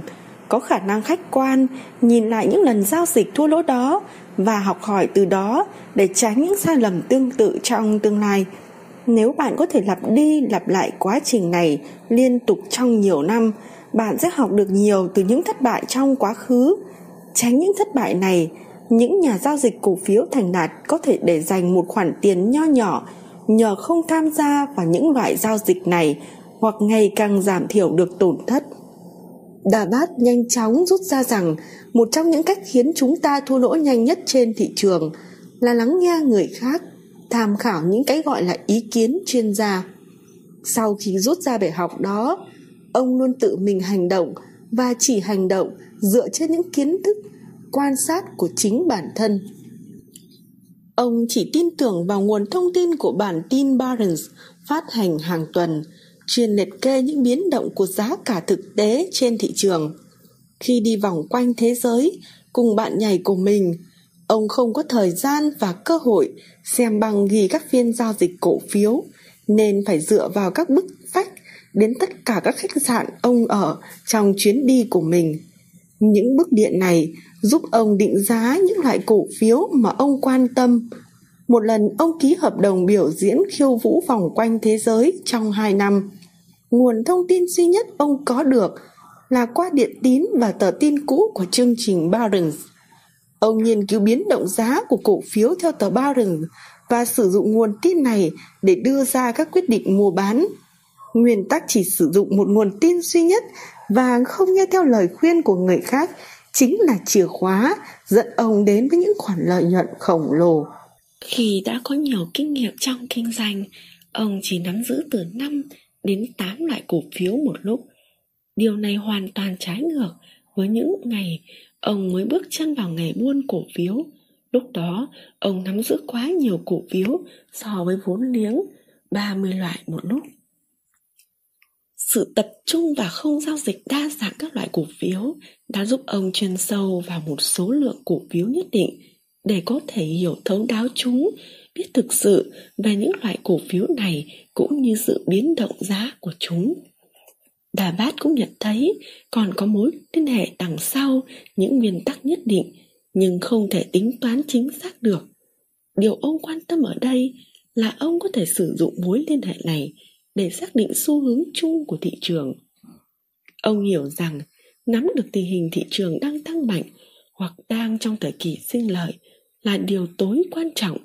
có khả năng khách quan nhìn lại những lần giao dịch thua lỗ đó và học hỏi từ đó để tránh những sai lầm tương tự trong tương lai. Nếu bạn có thể lặp đi lặp lại quá trình này liên tục trong nhiều năm, bạn sẽ học được nhiều từ những thất bại trong quá khứ. Tránh những thất bại này, những nhà giao dịch cổ phiếu thành đạt có thể để dành một khoản tiền nho nhỏ nhờ không tham gia vào những loại giao dịch này hoặc ngày càng giảm thiểu được tổn thất. Đà Bát nhanh chóng rút ra rằng một trong những cách khiến chúng ta thua lỗ nhanh nhất trên thị trường là lắng nghe người khác, tham khảo những cái gọi là ý kiến chuyên gia. Sau khi rút ra bài học đó, ông luôn tự mình hành động và chỉ hành động dựa trên những kiến thức, quan sát của chính bản thân. Ông chỉ tin tưởng vào nguồn thông tin của bản tin barons phát hành hàng tuần chuyên liệt kê những biến động của giá cả thực tế trên thị trường. Khi đi vòng quanh thế giới cùng bạn nhảy của mình, ông không có thời gian và cơ hội xem bằng ghi các phiên giao dịch cổ phiếu nên phải dựa vào các bức phách đến tất cả các khách sạn ông ở trong chuyến đi của mình. Những bức điện này giúp ông định giá những loại cổ phiếu mà ông quan tâm. Một lần ông ký hợp đồng biểu diễn khiêu vũ vòng quanh thế giới trong 2 năm. Nguồn thông tin duy nhất ông có được là qua điện tín và tờ tin cũ của chương trình Barron's. Ông nghiên cứu biến động giá của cổ phiếu theo tờ Barron's và sử dụng nguồn tin này để đưa ra các quyết định mua bán. Nguyên tắc chỉ sử dụng một nguồn tin duy nhất và không nghe theo lời khuyên của người khác chính là chìa khóa dẫn ông đến với những khoản lợi nhuận khổng lồ. Khi đã có nhiều kinh nghiệm trong kinh doanh, ông chỉ nắm giữ từ 5 đến 8 loại cổ phiếu một lúc. Điều này hoàn toàn trái ngược với những ngày ông mới bước chân vào nghề buôn cổ phiếu. Lúc đó, ông nắm giữ quá nhiều cổ phiếu so với vốn liếng 30 loại một lúc. Sự tập trung và không giao dịch đa dạng các loại cổ phiếu đã giúp ông chuyên sâu vào một số lượng cổ phiếu nhất định để có thể hiểu thấu đáo chúng, biết thực sự về những loại cổ phiếu này cũng như sự biến động giá của chúng. Đà Bát cũng nhận thấy còn có mối liên hệ đằng sau những nguyên tắc nhất định, nhưng không thể tính toán chính xác được. Điều ông quan tâm ở đây là ông có thể sử dụng mối liên hệ này để xác định xu hướng chung của thị trường. Ông hiểu rằng nắm được tình hình thị trường đang tăng mạnh hoặc đang trong thời kỳ sinh lợi là điều tối quan trọng.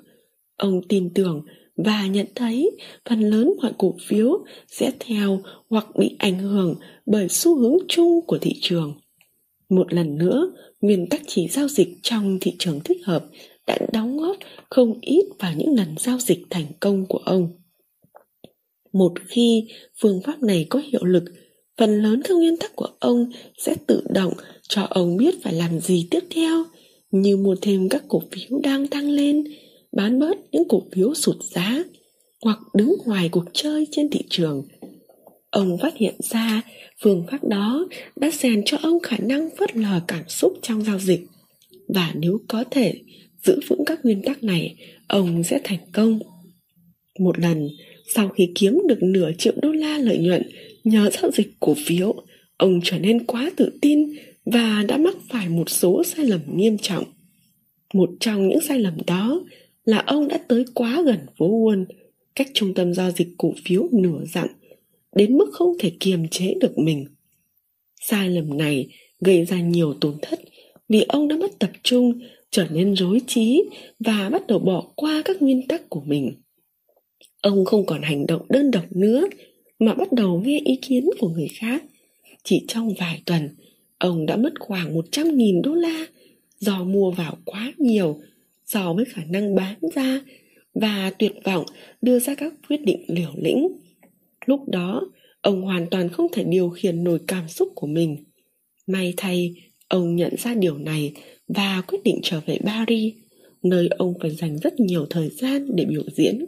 Ông tin tưởng và nhận thấy phần lớn mọi cổ phiếu sẽ theo hoặc bị ảnh hưởng bởi xu hướng chung của thị trường. Một lần nữa, nguyên tắc chỉ giao dịch trong thị trường thích hợp đã đóng góp không ít vào những lần giao dịch thành công của ông. Một khi phương pháp này có hiệu lực, phần lớn các nguyên tắc của ông sẽ tự động cho ông biết phải làm gì tiếp theo, như mua thêm các cổ phiếu đang tăng lên, bán bớt những cổ phiếu sụt giá, hoặc đứng ngoài cuộc chơi trên thị trường. Ông phát hiện ra phương pháp đó đã rèn cho ông khả năng phớt lờ cảm xúc trong giao dịch. Và nếu có thể giữ vững các nguyên tắc này, ông sẽ thành công. Một lần, sau khi kiếm được nửa triệu đô la lợi nhuận nhờ giao dịch cổ phiếu, ông trở nên quá tự tin và đã mắc phải một số sai lầm nghiêm trọng. Một trong những sai lầm đó là ông đã tới quá gần phố Wall, cách trung tâm giao dịch cổ phiếu nửa dặm, đến mức không thể kiềm chế được mình. Sai lầm này gây ra nhiều tổn thất vì ông đã mất tập trung, trở nên rối trí và bắt đầu bỏ qua các nguyên tắc của mình. Ông không còn hành động đơn độc nữa mà bắt đầu nghe ý kiến của người khác. Chỉ trong vài tuần, ông đã mất khoảng 100.000 đô la do mua vào quá nhiều so với khả năng bán ra và tuyệt vọng đưa ra các quyết định liều lĩnh. Lúc đó, ông hoàn toàn không thể điều khiển nổi cảm xúc của mình. May thay, ông nhận ra điều này và quyết định trở về Paris, nơi ông phải dành rất nhiều thời gian để biểu diễn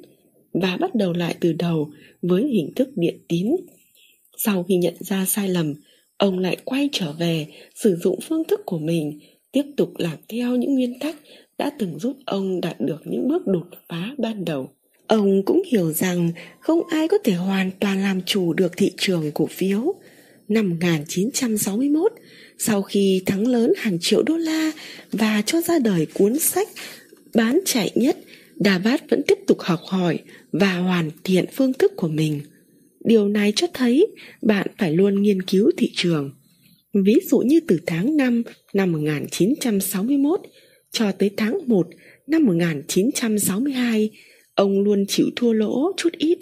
và bắt đầu lại từ đầu với hình thức điện tín. Sau khi nhận ra sai lầm, ông lại quay trở về sử dụng phương thức của mình, tiếp tục làm theo những nguyên tắc đã từng giúp ông đạt được những bước đột phá ban đầu. Ông cũng hiểu rằng không ai có thể hoàn toàn làm chủ được thị trường cổ phiếu. Năm 1961, sau khi thắng lớn hàng triệu đô la và cho ra đời cuốn sách bán chạy nhất, Davat vẫn tiếp tục học hỏi và hoàn thiện phương thức của mình. Điều này cho thấy bạn phải luôn nghiên cứu thị trường. Ví dụ như từ tháng 5 năm 1961 cho tới tháng 1 năm 1962, ông luôn chịu thua lỗ chút ít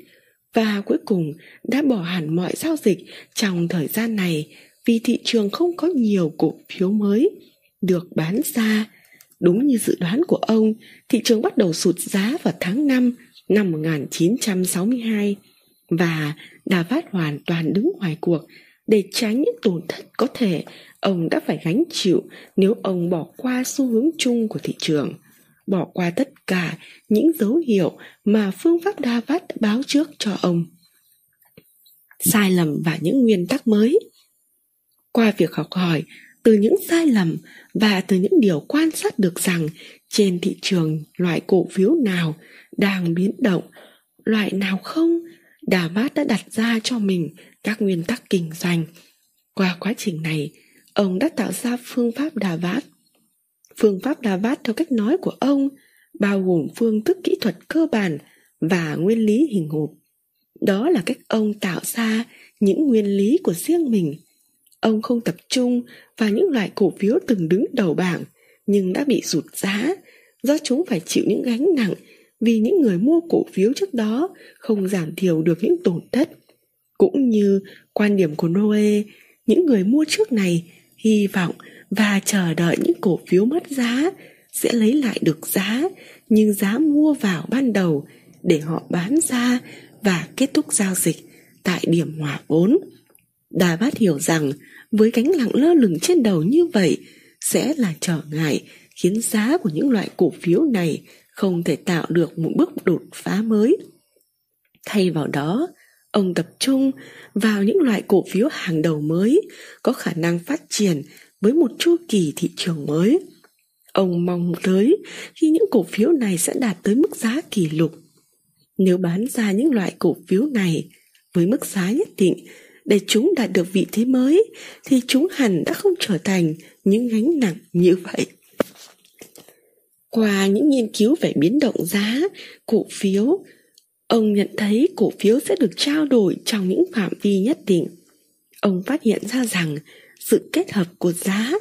và cuối cùng đã bỏ hẳn mọi giao dịch trong thời gian này vì thị trường không có nhiều cổ phiếu mới được bán ra. Đúng như dự đoán của ông, thị trường bắt đầu sụt giá vào tháng 5 năm 1962 và Đà phát hoàn toàn đứng ngoài cuộc để tránh những tổn thất có thể, ông đã phải gánh chịu nếu ông bỏ qua xu hướng chung của thị trường, bỏ qua tất cả những dấu hiệu mà phương pháp Đa Vát báo trước cho ông. sai lầm và những nguyên tắc mới qua việc học hỏi từ những sai lầm và từ những điều quan sát được rằng trên thị trường loại cổ phiếu nào đang biến động, loại nào không Davat đã đặt ra cho mình các nguyên tắc kinh doanh. Qua quá trình này, ông đã tạo ra phương pháp đà vát. Phương pháp đà vát theo cách nói của ông bao gồm phương thức kỹ thuật cơ bản và nguyên lý hình hộp. Đó là cách ông tạo ra những nguyên lý của riêng mình. Ông không tập trung vào những loại cổ phiếu từng đứng đầu bảng, nhưng đã bị sụt giá do chúng phải chịu những gánh nặng vì những người mua cổ phiếu trước đó không giảm thiểu được những tổn thất cũng như quan điểm của Noe những người mua trước này hy vọng và chờ đợi những cổ phiếu mất giá sẽ lấy lại được giá nhưng giá mua vào ban đầu để họ bán ra và kết thúc giao dịch tại điểm hòa vốn. Đà Bát hiểu rằng với cánh lặng lơ lửng trên đầu như vậy sẽ là trở ngại khiến giá của những loại cổ phiếu này không thể tạo được một bước đột phá mới. Thay vào đó, ông tập trung vào những loại cổ phiếu hàng đầu mới có khả năng phát triển với một chu kỳ thị trường mới. Ông mong tới khi những cổ phiếu này sẽ đạt tới mức giá kỷ lục. Nếu bán ra những loại cổ phiếu này với mức giá nhất định để chúng đạt được vị thế mới thì chúng hẳn đã không trở thành những gánh nặng như vậy. Qua những nghiên cứu về biến động giá, cổ phiếu, ông nhận thấy cổ phiếu sẽ được trao đổi trong những phạm vi nhất định. Ông phát hiện ra rằng sự kết hợp của giá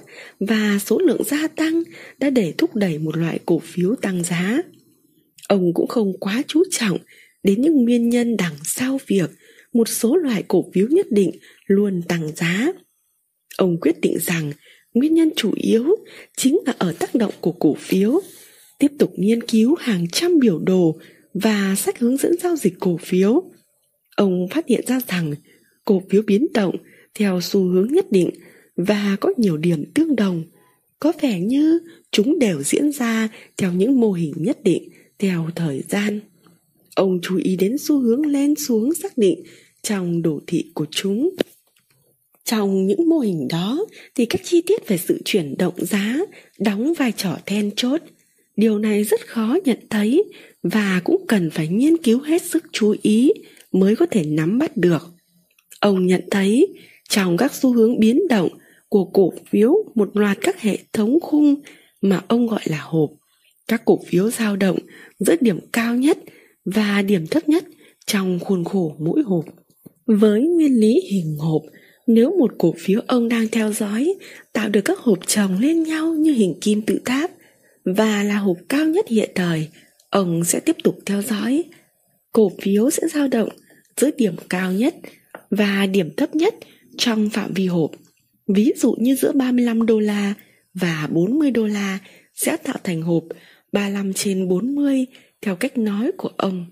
và số lượng gia tăng đã để thúc đẩy một loại cổ phiếu tăng giá. Ông cũng không quá chú trọng đến những nguyên nhân đằng sau việc một số loại cổ phiếu nhất định luôn tăng giá. Ông quyết định rằng nguyên nhân chủ yếu chính là ở tác động của cổ phiếu. Tiếp tục nghiên cứu hàng trăm biểu đồ và sách hướng dẫn giao dịch cổ phiếu. Ông phát hiện ra rằng cổ phiếu biến động theo xu hướng nhất định và có nhiều điểm tương đồng. Có vẻ như chúng đều diễn ra theo những mô hình nhất định theo thời gian. Ông chú ý đến xu hướng lên xuống xác định trong đồ thị của chúng. Trong những mô hình đó thì các chi tiết về sự chuyển động giá đóng vai trò then chốt. Điều này rất khó nhận thấy và cũng cần phải nghiên cứu hết sức chú ý mới có thể nắm bắt được. Ông nhận thấy trong các xu hướng biến động của cổ phiếu một loạt các hệ thống khung mà ông gọi là hộp. Các cổ phiếu dao động giữa điểm cao nhất và điểm thấp nhất trong khuôn khổ mỗi hộp. Với nguyên lý hình hộp, nếu một cổ phiếu ông đang theo dõi tạo được các hộp chồng lên nhau như hình kim tự tháp và là hộp cao nhất hiện thời, ông sẽ tiếp tục theo dõi. Cổ phiếu sẽ dao động giữa điểm cao nhất và điểm thấp nhất trong phạm vi hộp. Ví dụ như giữa 35 đô la và 40 đô la sẽ tạo thành hộp 35 trên 40 theo cách nói của ông.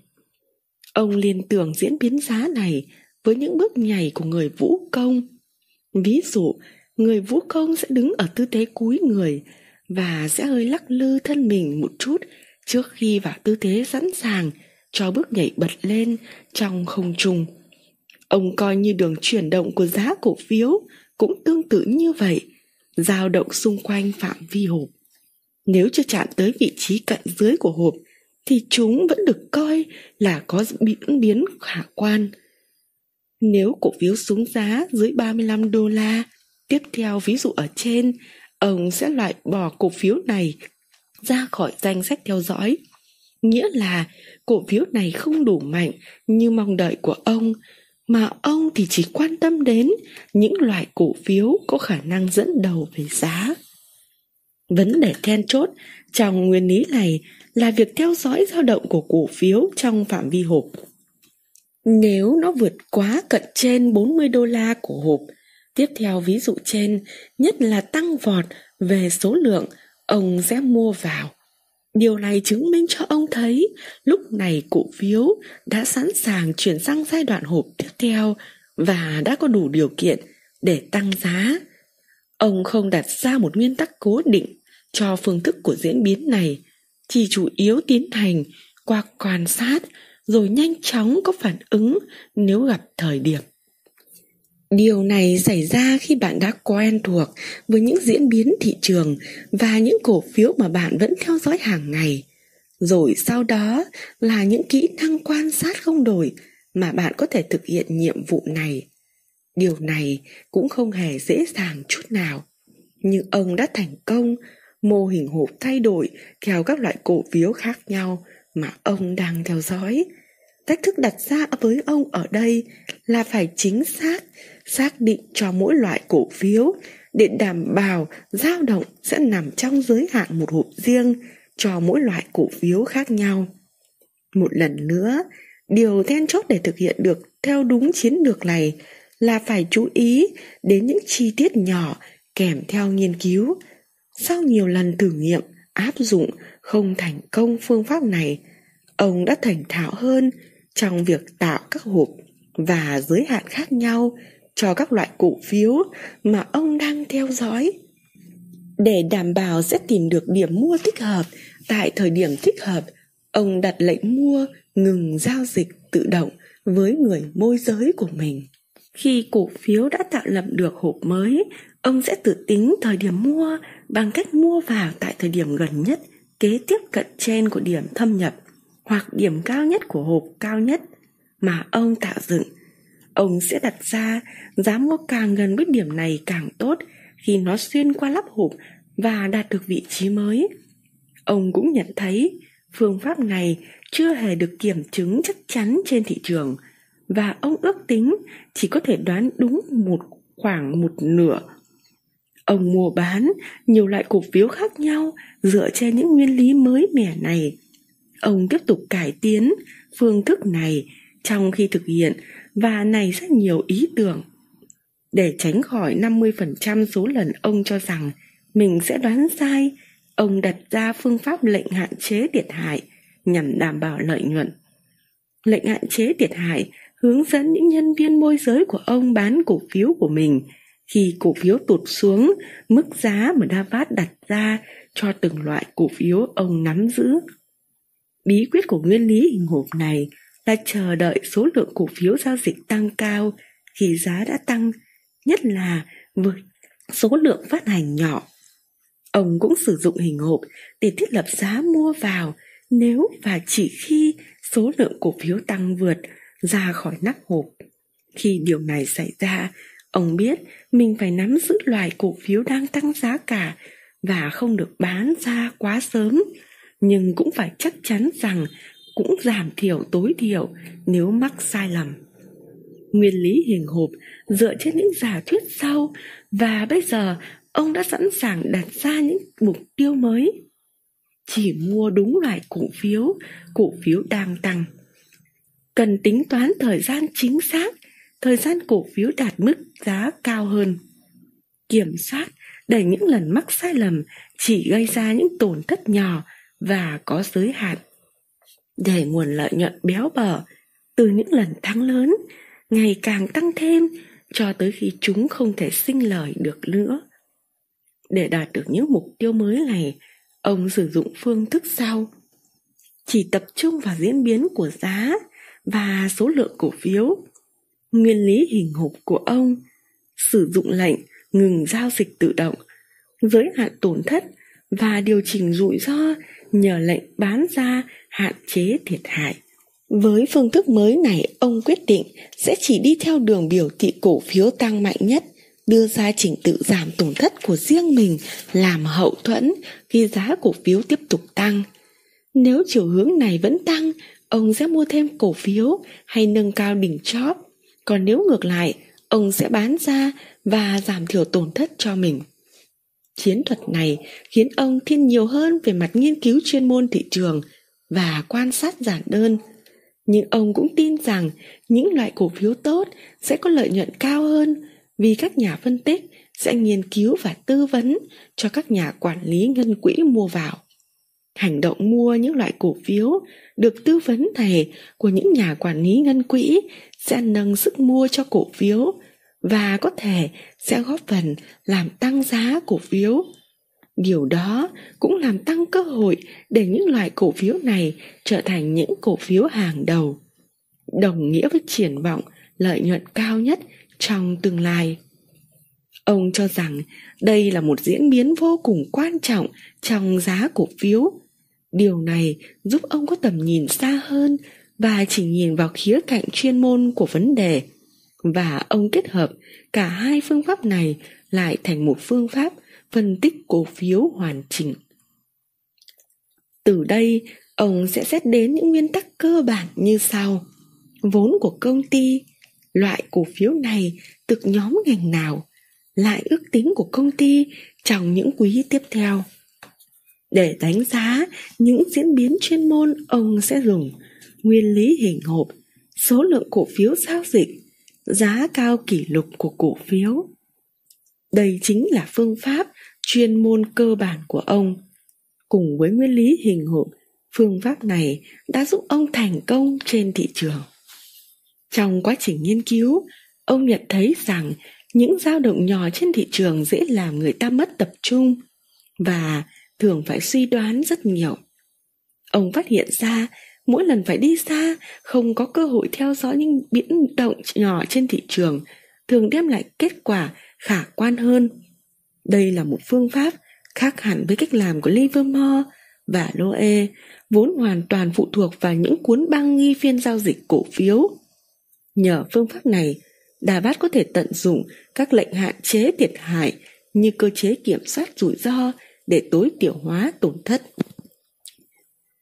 Ông liên tưởng diễn biến giá này với những bước nhảy của người vũ công. Ví dụ, người vũ công sẽ đứng ở tư thế cúi người và sẽ hơi lắc lư thân mình một chút trước khi vào tư thế sẵn sàng cho bước nhảy bật lên trong không trung. Ông coi như đường chuyển động của giá cổ phiếu cũng tương tự như vậy, dao động xung quanh phạm vi hộp. Nếu chưa chạm tới vị trí cận dưới của hộp thì chúng vẫn được coi là có biến biến khả quan. Nếu cổ phiếu xuống giá dưới 35 đô la, tiếp theo ví dụ ở trên, ông sẽ loại bỏ cổ phiếu này ra khỏi danh sách theo dõi. Nghĩa là cổ phiếu này không đủ mạnh như mong đợi của ông, mà ông thì chỉ quan tâm đến những loại cổ phiếu có khả năng dẫn đầu về giá. Vấn đề then chốt trong nguyên lý này là việc theo dõi dao động của cổ phiếu trong phạm vi hộp. Nếu nó vượt quá cận trên 40 đô la của hộp, tiếp theo ví dụ trên, nhất là tăng vọt về số lượng, ông sẽ mua vào. Điều này chứng minh cho ông thấy lúc này cổ phiếu đã sẵn sàng chuyển sang giai đoạn hộp tiếp theo và đã có đủ điều kiện để tăng giá. Ông không đặt ra một nguyên tắc cố định cho phương thức của diễn biến này, chỉ chủ yếu tiến hành qua quan sát rồi nhanh chóng có phản ứng nếu gặp thời điểm. Điều này xảy ra khi bạn đã quen thuộc với những diễn biến thị trường và những cổ phiếu mà bạn vẫn theo dõi hàng ngày. Rồi sau đó là những kỹ năng quan sát không đổi mà bạn có thể thực hiện nhiệm vụ này. Điều này cũng không hề dễ dàng chút nào. Nhưng ông đã thành công, mô hình hộp thay đổi theo các loại cổ phiếu khác nhau mà ông đang theo dõi. Cách thức đặt ra với ông ở đây là phải chính xác, xác định cho mỗi loại cổ phiếu để đảm bảo dao động sẽ nằm trong giới hạn một hộp riêng cho mỗi loại cổ phiếu khác nhau. Một lần nữa, điều then chốt để thực hiện được theo đúng chiến lược này là phải chú ý đến những chi tiết nhỏ kèm theo nghiên cứu. Sau nhiều lần thử nghiệm, áp dụng không thành công phương pháp này, ông đã thành thạo hơn trong việc tạo các hộp và giới hạn khác nhau cho các loại cổ phiếu mà ông đang theo dõi. Để đảm bảo sẽ tìm được điểm mua thích hợp tại thời điểm thích hợp, ông đặt lệnh mua ngừng giao dịch tự động với người môi giới của mình. Khi cổ phiếu đã tạo lập được hộp mới, ông sẽ tự tính thời điểm mua bằng cách mua vào tại thời điểm gần nhất kế tiếp cận trên của điểm thâm nhập hoặc điểm cao nhất của hộp cao nhất mà ông tạo dựng. Ông sẽ đặt ra giá mua càng gần với điểm này càng tốt khi nó xuyên qua lắp hộp và đạt được vị trí mới. Ông cũng nhận thấy phương pháp này chưa hề được kiểm chứng chắc chắn trên thị trường và ông ước tính chỉ có thể đoán đúng một khoảng một nửa. Ông mua bán nhiều loại cổ phiếu khác nhau dựa trên những nguyên lý mới mẻ này. Ông tiếp tục cải tiến phương thức này trong khi thực hiện và nảy rất nhiều ý tưởng. Để tránh khỏi 50% số lần ông cho rằng mình sẽ đoán sai, ông đặt ra phương pháp lệnh hạn chế thiệt hại nhằm đảm bảo lợi nhuận. Lệnh hạn chế thiệt hại hướng dẫn những nhân viên môi giới của ông bán cổ phiếu của mình khi cổ phiếu tụt xuống mức giá mà Davat đặt ra cho từng loại cổ phiếu ông nắm giữ. Bí quyết của nguyên lý hình hộp này là chờ đợi số lượng cổ phiếu giao dịch tăng cao khi giá đã tăng, nhất là với số lượng phát hành nhỏ. Ông cũng sử dụng hình hộp để thiết lập giá mua vào nếu và chỉ khi số lượng cổ phiếu tăng vượt ra khỏi nắp hộp. Khi điều này xảy ra, ông biết mình phải nắm giữ loại cổ phiếu đang tăng giá cả và không được bán ra quá sớm, nhưng cũng phải chắc chắn rằng cũng giảm thiểu tối thiểu nếu mắc sai lầm. Nguyên lý hình hộp dựa trên những giả thuyết sau và bây giờ ông đã sẵn sàng đặt ra những mục tiêu mới. Chỉ mua đúng loại cổ phiếu, cổ phiếu đang tăng cần tính toán thời gian chính xác, thời gian cổ phiếu đạt mức giá cao hơn. Kiểm soát để những lần mắc sai lầm chỉ gây ra những tổn thất nhỏ và có giới hạn. Để nguồn lợi nhuận béo bở từ những lần thắng lớn ngày càng tăng thêm cho tới khi chúng không thể sinh lời được nữa. Để đạt được những mục tiêu mới này, ông sử dụng phương thức sau. Chỉ tập trung vào diễn biến của giá và số lượng cổ phiếu. Nguyên lý hình hộp của ông sử dụng lệnh ngừng giao dịch tự động, giới hạn tổn thất và điều chỉnh rủi ro nhờ lệnh bán ra hạn chế thiệt hại. Với phương thức mới này, ông quyết định sẽ chỉ đi theo đường biểu thị cổ phiếu tăng mạnh nhất, đưa ra trình tự giảm tổn thất của riêng mình làm hậu thuẫn khi giá cổ phiếu tiếp tục tăng. Nếu chiều hướng này vẫn tăng, ông sẽ mua thêm cổ phiếu hay nâng cao đỉnh chóp. Còn nếu ngược lại, ông sẽ bán ra và giảm thiểu tổn thất cho mình. Chiến thuật này khiến ông thiên nhiều hơn về mặt nghiên cứu chuyên môn thị trường và quan sát giản đơn. Nhưng ông cũng tin rằng những loại cổ phiếu tốt sẽ có lợi nhuận cao hơn vì các nhà phân tích sẽ nghiên cứu và tư vấn cho các nhà quản lý ngân quỹ mua vào. Hành động mua những loại cổ phiếu được tư vấn này của những nhà quản lý ngân quỹ sẽ nâng sức mua cho cổ phiếu và có thể sẽ góp phần làm tăng giá cổ phiếu. Điều đó cũng làm tăng cơ hội để những loại cổ phiếu này trở thành những cổ phiếu hàng đầu. Đồng nghĩa với triển vọng lợi nhuận cao nhất trong tương lai. Ông cho rằng đây là một diễn biến vô cùng quan trọng trong giá cổ phiếu. Điều này giúp ông có tầm nhìn xa hơn và chỉ nhìn vào khía cạnh chuyên môn của vấn đề. Và ông kết hợp cả hai phương pháp này lại thành một phương pháp phân tích cổ phiếu hoàn chỉnh. Từ đây, ông sẽ xét đến những nguyên tắc cơ bản như sau. Vốn của công ty, loại cổ phiếu này thuộc nhóm ngành nào, lại ước tính của công ty trong những quý tiếp theo. Để đánh giá những diễn biến chuyên môn ông sẽ dùng nguyên lý hình hộp, số lượng cổ phiếu giao dịch, giá cao kỷ lục của cổ phiếu. Đây chính là phương pháp chuyên môn cơ bản của ông. Cùng với nguyên lý hình hộp, phương pháp này đã giúp ông thành công trên thị trường. Trong quá trình nghiên cứu, ông nhận thấy rằng những dao động nhỏ trên thị trường dễ làm người ta mất tập trung và thường phải suy đoán rất nhiều. Ông phát hiện ra mỗi lần phải đi xa không có cơ hội theo dõi những biến động nhỏ trên thị trường thường đem lại kết quả khả quan hơn. Đây là một phương pháp khác hẳn với cách làm của Livermore và Loe, vốn hoàn toàn phụ thuộc vào những cuốn băng ghi phiên giao dịch cổ phiếu. Nhờ phương pháp này, Davat có thể tận dụng các lệnh hạn chế thiệt hại như cơ chế kiểm soát rủi ro để tối thiểu hóa tổn thất.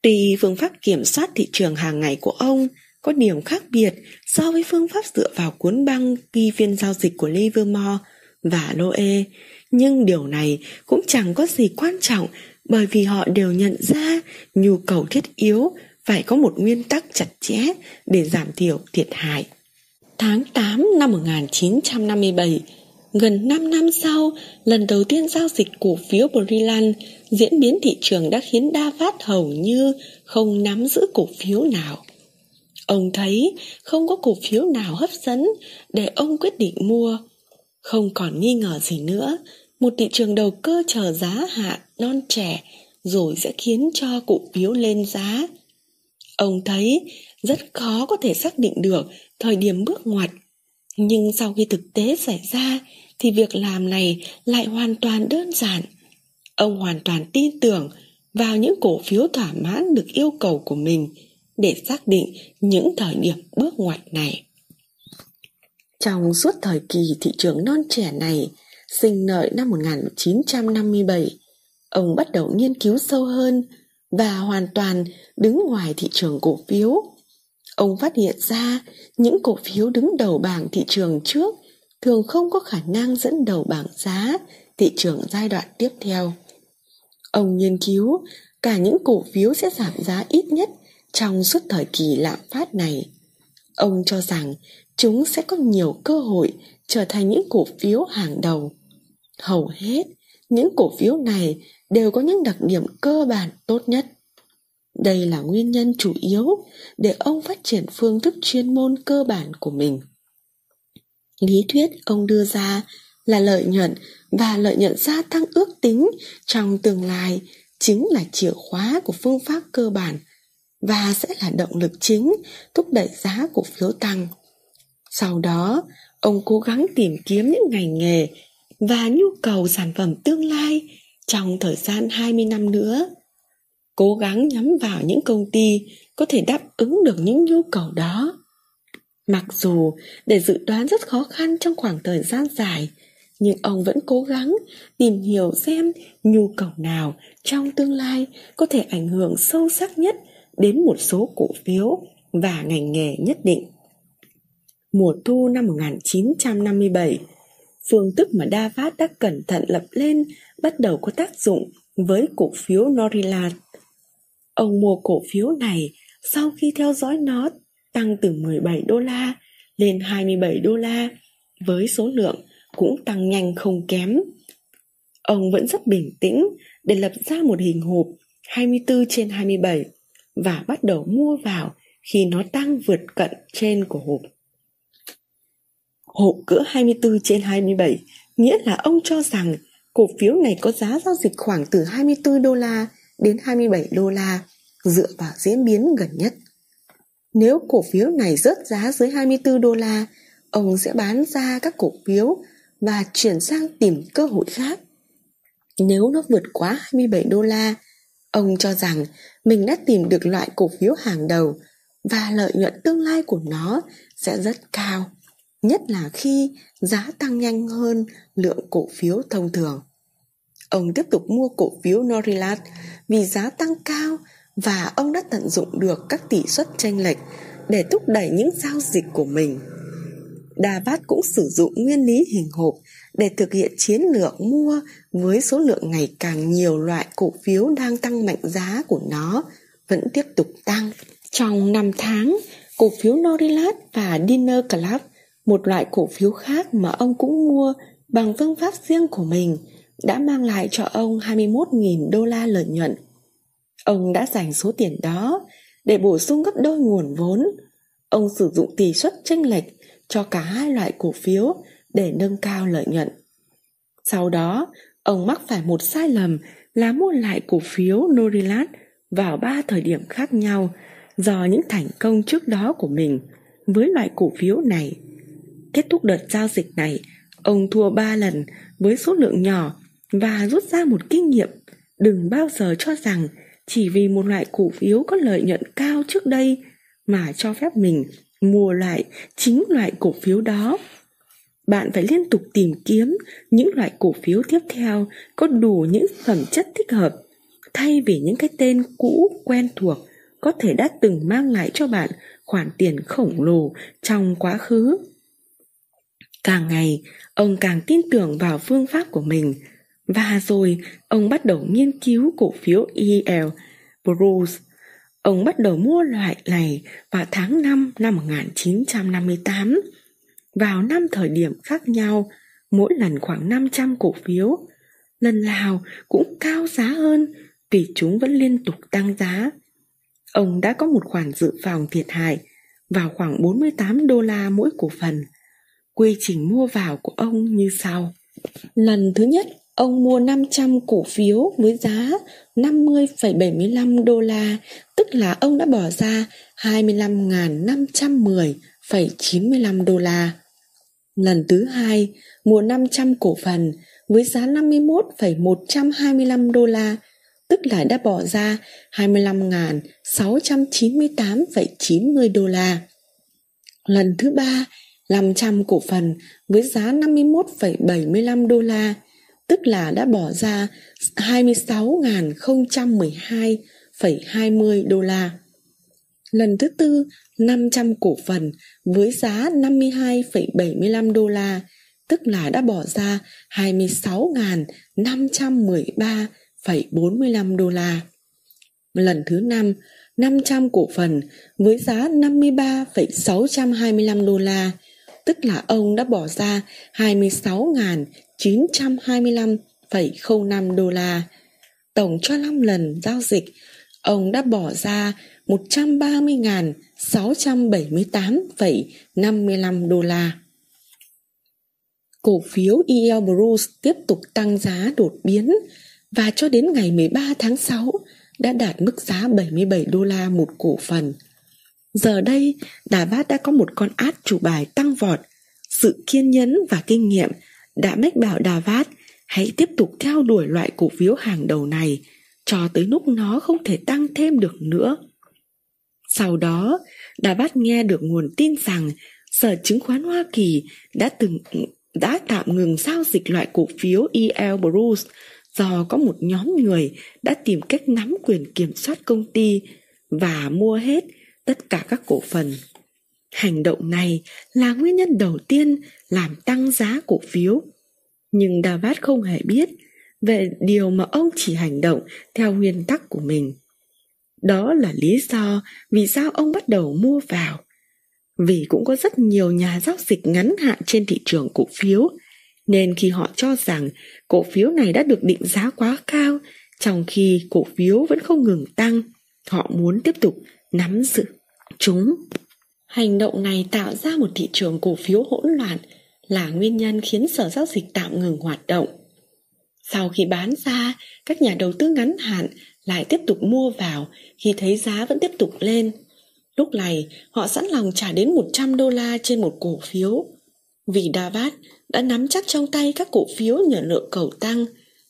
Tuy phương pháp kiểm soát thị trường hàng ngày của ông có điểm khác biệt so với phương pháp dựa vào cuốn băng ghi phiên giao dịch của Livermore và Loe, nhưng điều này cũng chẳng có gì quan trọng bởi vì họ đều nhận ra nhu cầu thiết yếu phải có một nguyên tắc chặt chẽ để giảm thiểu thiệt hại. Tháng 8 năm 1957, gần 5 năm sau, lần đầu tiên giao dịch cổ phiếu Brilliant, diễn biến thị trường đã khiến Davat hầu như không nắm giữ cổ phiếu nào. Ông thấy không có cổ phiếu nào hấp dẫn để ông quyết định mua. Không còn nghi ngờ gì nữa, một thị trường đầu cơ chờ giá hạ non trẻ rồi sẽ khiến cho cổ phiếu lên giá. Ông thấy rất khó có thể xác định được thời điểm bước ngoặt. Nhưng sau khi thực tế xảy ra thì việc làm này lại hoàn toàn đơn giản. Ông hoàn toàn tin tưởng vào những cổ phiếu thỏa mãn được yêu cầu của mình để xác định những thời điểm bước ngoặt này. Trong suốt thời kỳ thị trường non trẻ này, sinh lợi năm 1957, ông bắt đầu nghiên cứu sâu hơn và hoàn toàn đứng ngoài thị trường cổ phiếu. Ông phát hiện ra những cổ phiếu đứng đầu bảng thị trường trước thường không có khả năng dẫn đầu bảng giá thị trường giai đoạn tiếp theo. Ông nghiên cứu cả những cổ phiếu sẽ giảm giá ít nhất trong suốt thời kỳ lạm phát này. Ông cho rằng chúng sẽ có nhiều cơ hội trở thành những cổ phiếu hàng đầu. Hầu hết, những cổ phiếu này đều có những đặc điểm cơ bản tốt nhất. Đây là nguyên nhân chủ yếu để ông phát triển phương thức chuyên môn cơ bản của mình. Lý thuyết ông đưa ra là lợi nhuận và lợi nhuận gia tăng ước tính trong tương lai chính là chìa khóa của phương pháp cơ bản và sẽ là động lực chính thúc đẩy giá cổ phiếu tăng. Sau đó, ông cố gắng tìm kiếm những ngành nghề và nhu cầu sản phẩm tương lai trong thời gian 20 năm nữa. Cố gắng nhắm vào những công ty có thể đáp ứng được những nhu cầu đó. Mặc dù để dự đoán rất khó khăn trong khoảng thời gian dài, nhưng ông vẫn cố gắng tìm hiểu xem nhu cầu nào trong tương lai có thể ảnh hưởng sâu sắc nhất đến một số cổ phiếu và ngành nghề nhất định. Mùa thu năm 1957, phương thức mà Davat đã cẩn thận lập lên bắt đầu có tác dụng với cổ phiếu Norilat. Ông mua cổ phiếu này sau khi theo dõi nó tăng từ 17 đô la lên 27 đô la với số lượng cũng tăng nhanh không kém. Ông vẫn rất bình tĩnh để lập ra một hình hộp 24 trên 27 và bắt đầu mua vào khi nó tăng vượt cận trên của hộp. Hộp cỡ 24 trên 27 nghĩa là ông cho rằng cổ phiếu này có giá giao dịch khoảng từ 24 đô la đến 27 đô la dựa vào diễn biến gần nhất. Nếu cổ phiếu này rớt giá dưới 24 đô la ông sẽ bán ra các cổ phiếu và chuyển sang tìm cơ hội khác. Nếu nó vượt quá 27 đô la, ông cho rằng mình đã tìm được loại cổ phiếu hàng đầu và lợi nhuận tương lai của nó sẽ rất cao, nhất là khi giá tăng nhanh hơn lượng cổ phiếu thông thường. Ông tiếp tục mua cổ phiếu Norilat vì giá tăng cao và ông đã tận dụng được các tỷ suất tranh lệch để thúc đẩy những giao dịch của mình. Davat cũng sử dụng nguyên lý hình hộp để thực hiện chiến lược mua với số lượng ngày càng nhiều loại cổ phiếu đang tăng mạnh giá của nó vẫn tiếp tục tăng. Trong 5 tháng, cổ phiếu Norilat và Dinner Club, một loại cổ phiếu khác mà ông cũng mua bằng phương pháp riêng của mình, đã mang lại cho ông 21.000 đô la lợi nhuận. Ông đã dành số tiền đó để bổ sung gấp đôi nguồn vốn. Ông sử dụng tỷ suất chênh lệch cho cả hai loại cổ phiếu để nâng cao lợi nhuận. Sau đó, ông mắc phải một sai lầm là mua lại cổ phiếu Norilat vào ba thời điểm khác nhau do những thành công trước đó của mình với loại cổ phiếu này. Kết thúc đợt giao dịch này, ông thua 3 lần với số lượng nhỏ và rút ra một kinh nghiệm. Đừng bao giờ cho rằng chỉ vì một loại cổ phiếu có lợi nhuận cao trước đây mà cho phép mình mua lại chính loại cổ phiếu đó. Bạn phải liên tục tìm kiếm những loại cổ phiếu tiếp theo có đủ những phẩm chất thích hợp, thay vì những cái tên cũ, quen thuộc có thể đã từng mang lại cho bạn khoản tiền khổng lồ trong quá khứ. Càng ngày, ông càng tin tưởng vào phương pháp của mình và rồi ông bắt đầu nghiên cứu cổ phiếu EL Bruce. Ông bắt đầu mua loại này vào tháng 5 năm 1958. Vào năm thời điểm khác nhau, mỗi lần khoảng 500 cổ phiếu. Lần nào cũng cao giá hơn vì chúng vẫn liên tục tăng giá. Ông đã có một khoản dự phòng thiệt hại vào khoảng 48 đô la mỗi cổ phần. Quy trình mua vào của ông như sau. Lần thứ nhất, ông mua 500 cổ phiếu với giá 50,75 đô la, tức là ông đã bỏ ra 25.510,95 đô la. Lần thứ hai, mua 500 cổ phần với giá 51,125 đô la, tức là đã bỏ ra 25.698,90 đô la. Lần thứ ba, 500 cổ phần với giá 51,75 đô la, tức là đã bỏ ra 26.012,20 đô la. Lần thứ tư, 500 cổ phần với giá 52,75 đô la, tức là đã bỏ ra 26.513,45 đô la. Lần thứ năm, 500 cổ phần với giá 53,625 đô la, tức là ông đã bỏ ra 925,05 đô la. Tổng cho 5 lần giao dịch, ông đã bỏ ra 130.678,55 đô la. Cổ phiếu EL Bruce tiếp tục tăng giá đột biến và cho đến ngày 13 tháng 6 đã đạt mức giá 77 đô la một cổ phần – Giờ đây, Đà Bát đã có một con át chủ bài tăng vọt. Sự kiên nhẫn và kinh nghiệm đã mách bảo Đà hãy tiếp tục theo đuổi loại cổ phiếu hàng đầu này cho tới lúc nó không thể tăng thêm được nữa. Sau đó, Đà nghe được nguồn tin rằng Sở chứng khoán Hoa Kỳ đã từng đã tạm ngừng giao dịch loại cổ phiếu EL Bruce do có một nhóm người đã tìm cách nắm quyền kiểm soát công ty và mua hết tất cả các cổ phần. Hành động này là nguyên nhân đầu tiên làm tăng giá cổ phiếu. Nhưng David không hề biết về điều mà ông chỉ hành động theo nguyên tắc của mình. Đó là lý do vì sao ông bắt đầu mua vào. Vì cũng có rất nhiều nhà giao dịch ngắn hạn trên thị trường cổ phiếu, nên khi họ cho rằng cổ phiếu này đã được định giá quá cao, trong khi cổ phiếu vẫn không ngừng tăng, họ muốn tiếp tục nắm giữ chúng. Hành động này tạo ra một thị trường cổ phiếu hỗn loạn là nguyên nhân khiến sở giao dịch tạm ngừng hoạt động. Sau khi bán ra, các nhà đầu tư ngắn hạn lại tiếp tục mua vào khi thấy giá vẫn tiếp tục lên. Lúc này, họ sẵn lòng trả đến 100 đô la trên một cổ phiếu. Vì Davat đã nắm chắc trong tay các cổ phiếu nhờ lượng cầu tăng,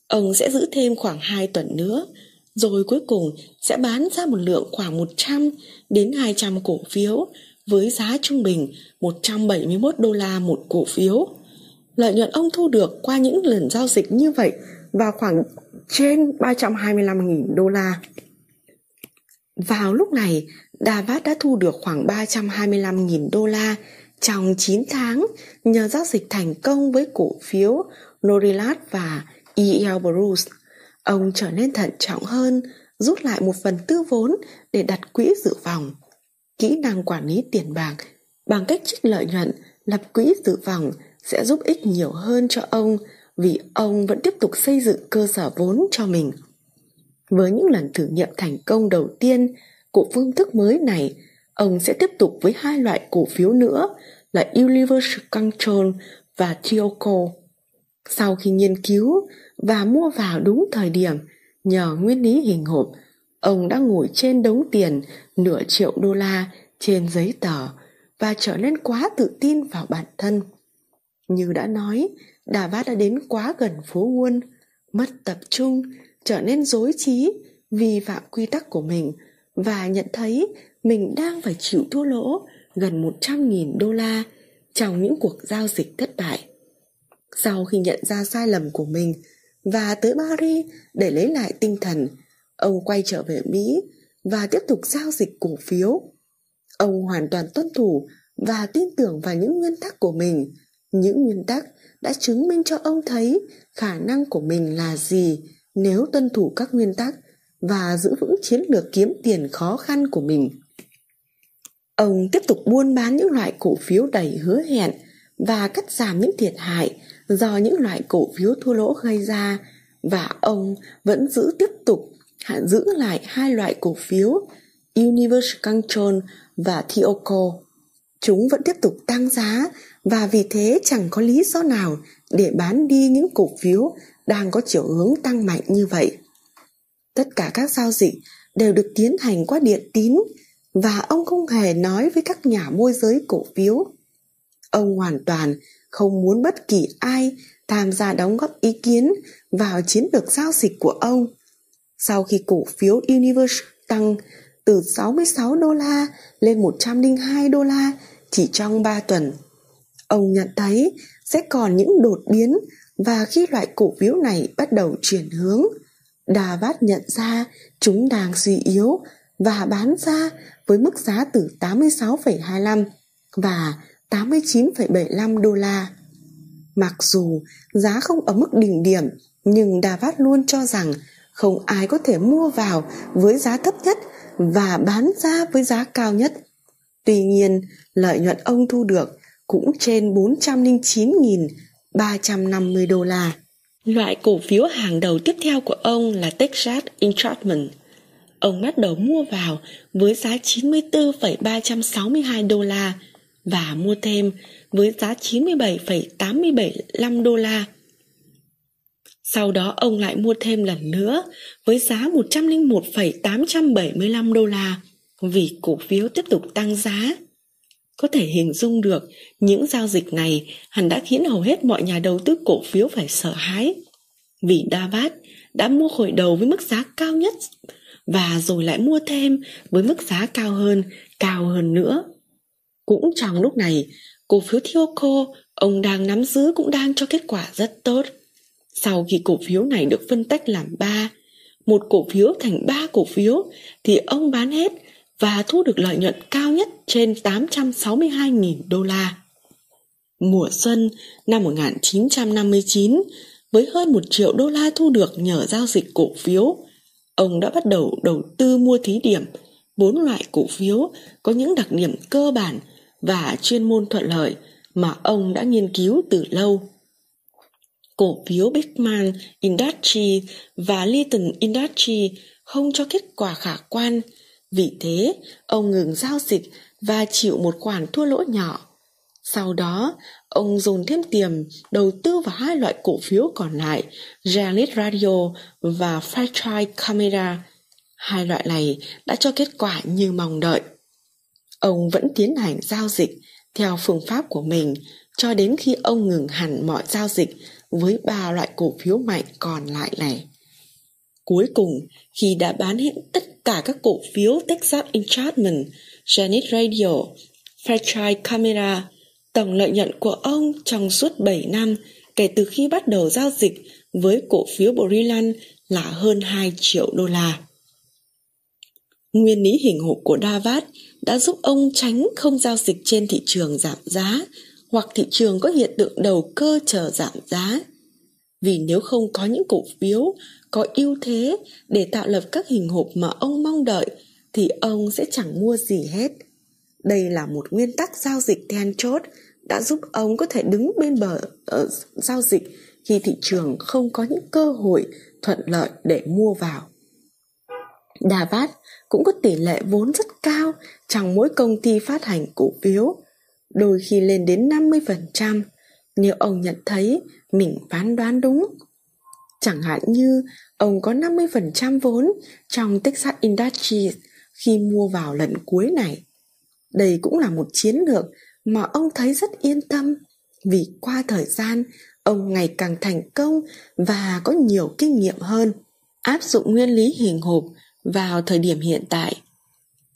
ông sẽ giữ thêm khoảng 2 tuần nữa, rồi cuối cùng sẽ bán ra một lượng khoảng 100 đến 200 cổ phiếu với giá trung bình 171 đô la một cổ phiếu. Lợi nhuận ông thu được qua những lần giao dịch như vậy vào khoảng trên 325.000 đô la. Vào lúc này, Davat đã thu được khoảng 325.000 đô la trong 9 tháng nhờ giao dịch thành công với cổ phiếu Norilat và EL Bruce. Ông trở nên thận trọng hơn, rút lại một phần tư vốn để đặt quỹ dự phòng. Kỹ năng quản lý tiền bạc bằng cách trích lợi nhuận, lập quỹ dự phòng sẽ giúp ích nhiều hơn cho ông vì ông vẫn tiếp tục xây dựng cơ sở vốn cho mình. Với những lần thử nghiệm thành công đầu tiên của phương thức mới này, ông sẽ tiếp tục với hai loại cổ phiếu nữa là Universal Control và Tioco. Sau khi nghiên cứu và mua vào đúng thời điểm nhờ nguyên lý hình hộp, ông đã ngồi trên đống tiền nửa triệu đô la trên giấy tờ và trở nên quá tự tin vào bản thân. Như đã nói, Đà Vát đã đến quá gần phố quân, mất tập trung, trở nên dối trí, vi phạm quy tắc của mình và nhận thấy mình đang phải chịu thua lỗ gần 100.000 đô la trong những cuộc giao dịch thất bại. Sau khi nhận ra sai lầm của mình và tới Paris để lấy lại tinh thần, ông quay trở về Mỹ và tiếp tục giao dịch cổ phiếu. Ông hoàn toàn tuân thủ và tin tưởng vào những nguyên tắc của mình, những nguyên tắc đã chứng minh cho ông thấy khả năng của mình là gì nếu tuân thủ các nguyên tắc và giữ vững chiến lược kiếm tiền khó khăn của mình. Ông tiếp tục buôn bán những loại cổ phiếu đầy hứa hẹn và cắt giảm những thiệt hại do những loại cổ phiếu thua lỗ gây ra và ông vẫn giữ tiếp tục giữ lại hai loại cổ phiếu Universal Control và Thioco. Chúng vẫn tiếp tục tăng giá và vì thế chẳng có lý do nào để bán đi những cổ phiếu đang có chiều hướng tăng mạnh như vậy. Tất cả các giao dịch đều được tiến hành qua điện tín và ông không hề nói với các nhà môi giới cổ phiếu. Ông hoàn toàn không muốn bất kỳ ai tham gia đóng góp ý kiến vào chiến lược giao dịch của ông. Sau khi cổ phiếu Universe tăng từ 66 đô la lên 102 đô la chỉ trong 3 tuần, ông nhận thấy sẽ còn những đột biến và khi loại cổ phiếu này bắt đầu chuyển hướng, Đà Vát nhận ra chúng đang suy yếu và bán ra với mức giá từ 86,25 và 89,75 đô la. Mặc dù giá không ở mức đỉnh điểm, nhưng Đà Vát luôn cho rằng không ai có thể mua vào với giá thấp nhất và bán ra với giá cao nhất. Tuy nhiên, lợi nhuận ông thu được cũng trên 409.350 đô la. Loại cổ phiếu hàng đầu tiếp theo của ông là Texas Instruments. Ông bắt đầu mua vào với giá 94,362 đô la và mua thêm với giá 97,875 đô la. Sau đó ông lại mua thêm lần nữa với giá 101,875 đô la vì cổ phiếu tiếp tục tăng giá. Có thể hình dung được những giao dịch này hẳn đã khiến hầu hết mọi nhà đầu tư cổ phiếu phải sợ hãi. Vì Davat đã mua khởi đầu với mức giá cao nhất và rồi lại mua thêm với mức giá cao hơn, cao hơn nữa. Cũng trong lúc này, cổ phiếu Thioco ông đang nắm giữ cũng đang cho kết quả rất tốt. Sau khi cổ phiếu này được phân tách làm ba, một cổ phiếu thành ba cổ phiếu thì ông bán hết và thu được lợi nhuận cao nhất trên 862.000 đô la. Mùa xuân năm 1959, với hơn 1 triệu đô la thu được nhờ giao dịch cổ phiếu, ông đã bắt đầu đầu tư mua thí điểm bốn loại cổ phiếu có những đặc điểm cơ bản và chuyên môn thuận lợi mà ông đã nghiên cứu từ lâu. Cổ phiếu Beckman Industry và Litton Industry không cho kết quả khả quan, vì thế ông ngừng giao dịch và chịu một khoản thua lỗ nhỏ. Sau đó, ông dồn thêm tiền đầu tư vào hai loại cổ phiếu còn lại, Realit Radio và Fairchild Camera. Hai loại này đã cho kết quả như mong đợi. Ông vẫn tiến hành giao dịch theo phương pháp của mình, cho đến khi ông ngừng hẳn mọi giao dịch với ba loại cổ phiếu mạnh còn lại này. Cuối cùng, khi đã bán hết tất cả các cổ phiếu Texas Instruments, Janet Radio, Fairchild Camera, tổng lợi nhuận của ông trong suốt 7 năm kể từ khi bắt đầu giao dịch với cổ phiếu Borilan là hơn 2 triệu đô la. Nguyên lý hình hộp của Davat đã giúp ông tránh không giao dịch trên thị trường giảm giá hoặc thị trường có hiện tượng đầu cơ chờ giảm giá. Vì nếu không có những cổ phiếu có ưu thế để tạo lập các hình hộp mà ông mong đợi thì ông sẽ chẳng mua gì hết. Đây là một nguyên tắc giao dịch then chốt đã giúp ông có thể đứng bên bờ uh, giao dịch khi thị trường không có những cơ hội thuận lợi để mua vào. Davat cũng có tỷ lệ vốn rất cao trong mỗi công ty phát hành cổ phiếu, đôi khi lên đến 50% nếu ông nhận thấy mình phán đoán đúng. Chẳng hạn như, ông có 50% vốn trong Texas Industries khi mua vào lần cuối này. Đây cũng là một chiến lược mà ông thấy rất yên tâm, vì qua thời gian, ông ngày càng thành công và có nhiều kinh nghiệm hơn áp dụng nguyên lý hình hộp vào thời điểm hiện tại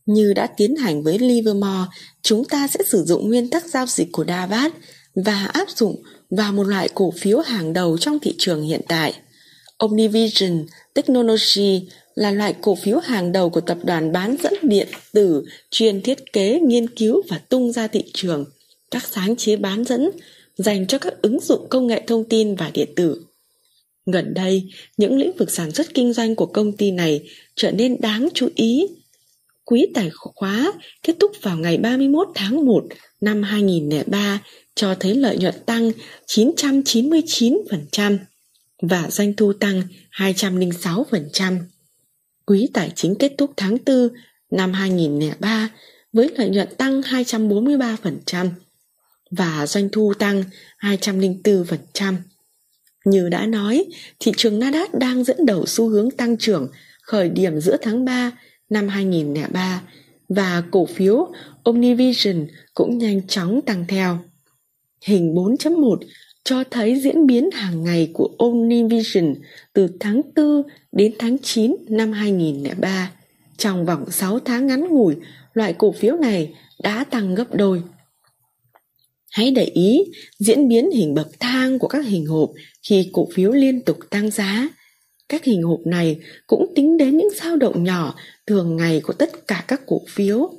như đã tiến hành với Livermore chúng ta sẽ sử dụng nguyên tắc giao dịch của Davat và áp dụng vào một loại cổ phiếu hàng đầu trong thị trường hiện tại Omnivision Technology là loại cổ phiếu hàng đầu của tập đoàn bán dẫn điện tử chuyên thiết kế, nghiên cứu và tung ra thị trường các sáng chế bán dẫn dành cho các ứng dụng công nghệ thông tin và điện tử. Gần đây, những lĩnh vực sản xuất kinh doanh của công ty này trở nên đáng chú ý. Quý tài khóa kết thúc vào ngày 31 tháng 1 năm 2003 cho thấy lợi nhuận tăng 999% và doanh thu tăng 206%. Quý tài chính kết thúc tháng 4 năm 2003 với lợi nhuận tăng 243% và doanh thu tăng 204%. Như đã nói, thị trường Nasdaq đang dẫn đầu xu hướng tăng trưởng khởi điểm giữa tháng 3 năm 2003 và cổ phiếu Omnivision cũng nhanh chóng tăng theo. Hình 4.1 cho thấy diễn biến hàng ngày của Omnivision từ tháng 4 đến tháng 9 năm 2003. Trong vòng 6 tháng ngắn ngủi, loại cổ phiếu này đã tăng gấp đôi. Hãy để ý diễn biến hình bậc thang của các hình hộp khi cổ phiếu liên tục tăng giá. Các hình hộp này cũng tính đến những dao động nhỏ thường ngày của tất cả các cổ phiếu.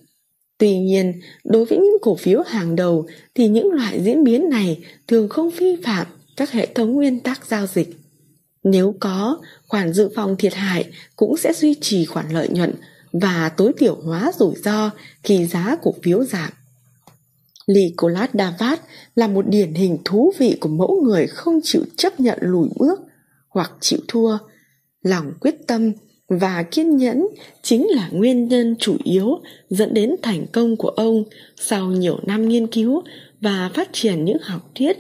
Tuy nhiên, đối với những cổ phiếu hàng đầu thì những loại diễn biến này thường không vi phạm các hệ thống nguyên tắc giao dịch. Nếu có, khoản dự phòng thiệt hại cũng sẽ duy trì khoản lợi nhuận và tối thiểu hóa rủi ro khi giá cổ phiếu giảm. Nicolas Davat là một điển hình thú vị của mẫu người không chịu chấp nhận lùi bước hoặc chịu thua. Lòng quyết tâm và kiên nhẫn chính là nguyên nhân chủ yếu dẫn đến thành công của ông sau nhiều năm nghiên cứu và phát triển những học thuyết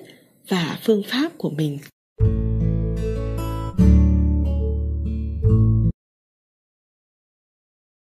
và phương pháp của mình.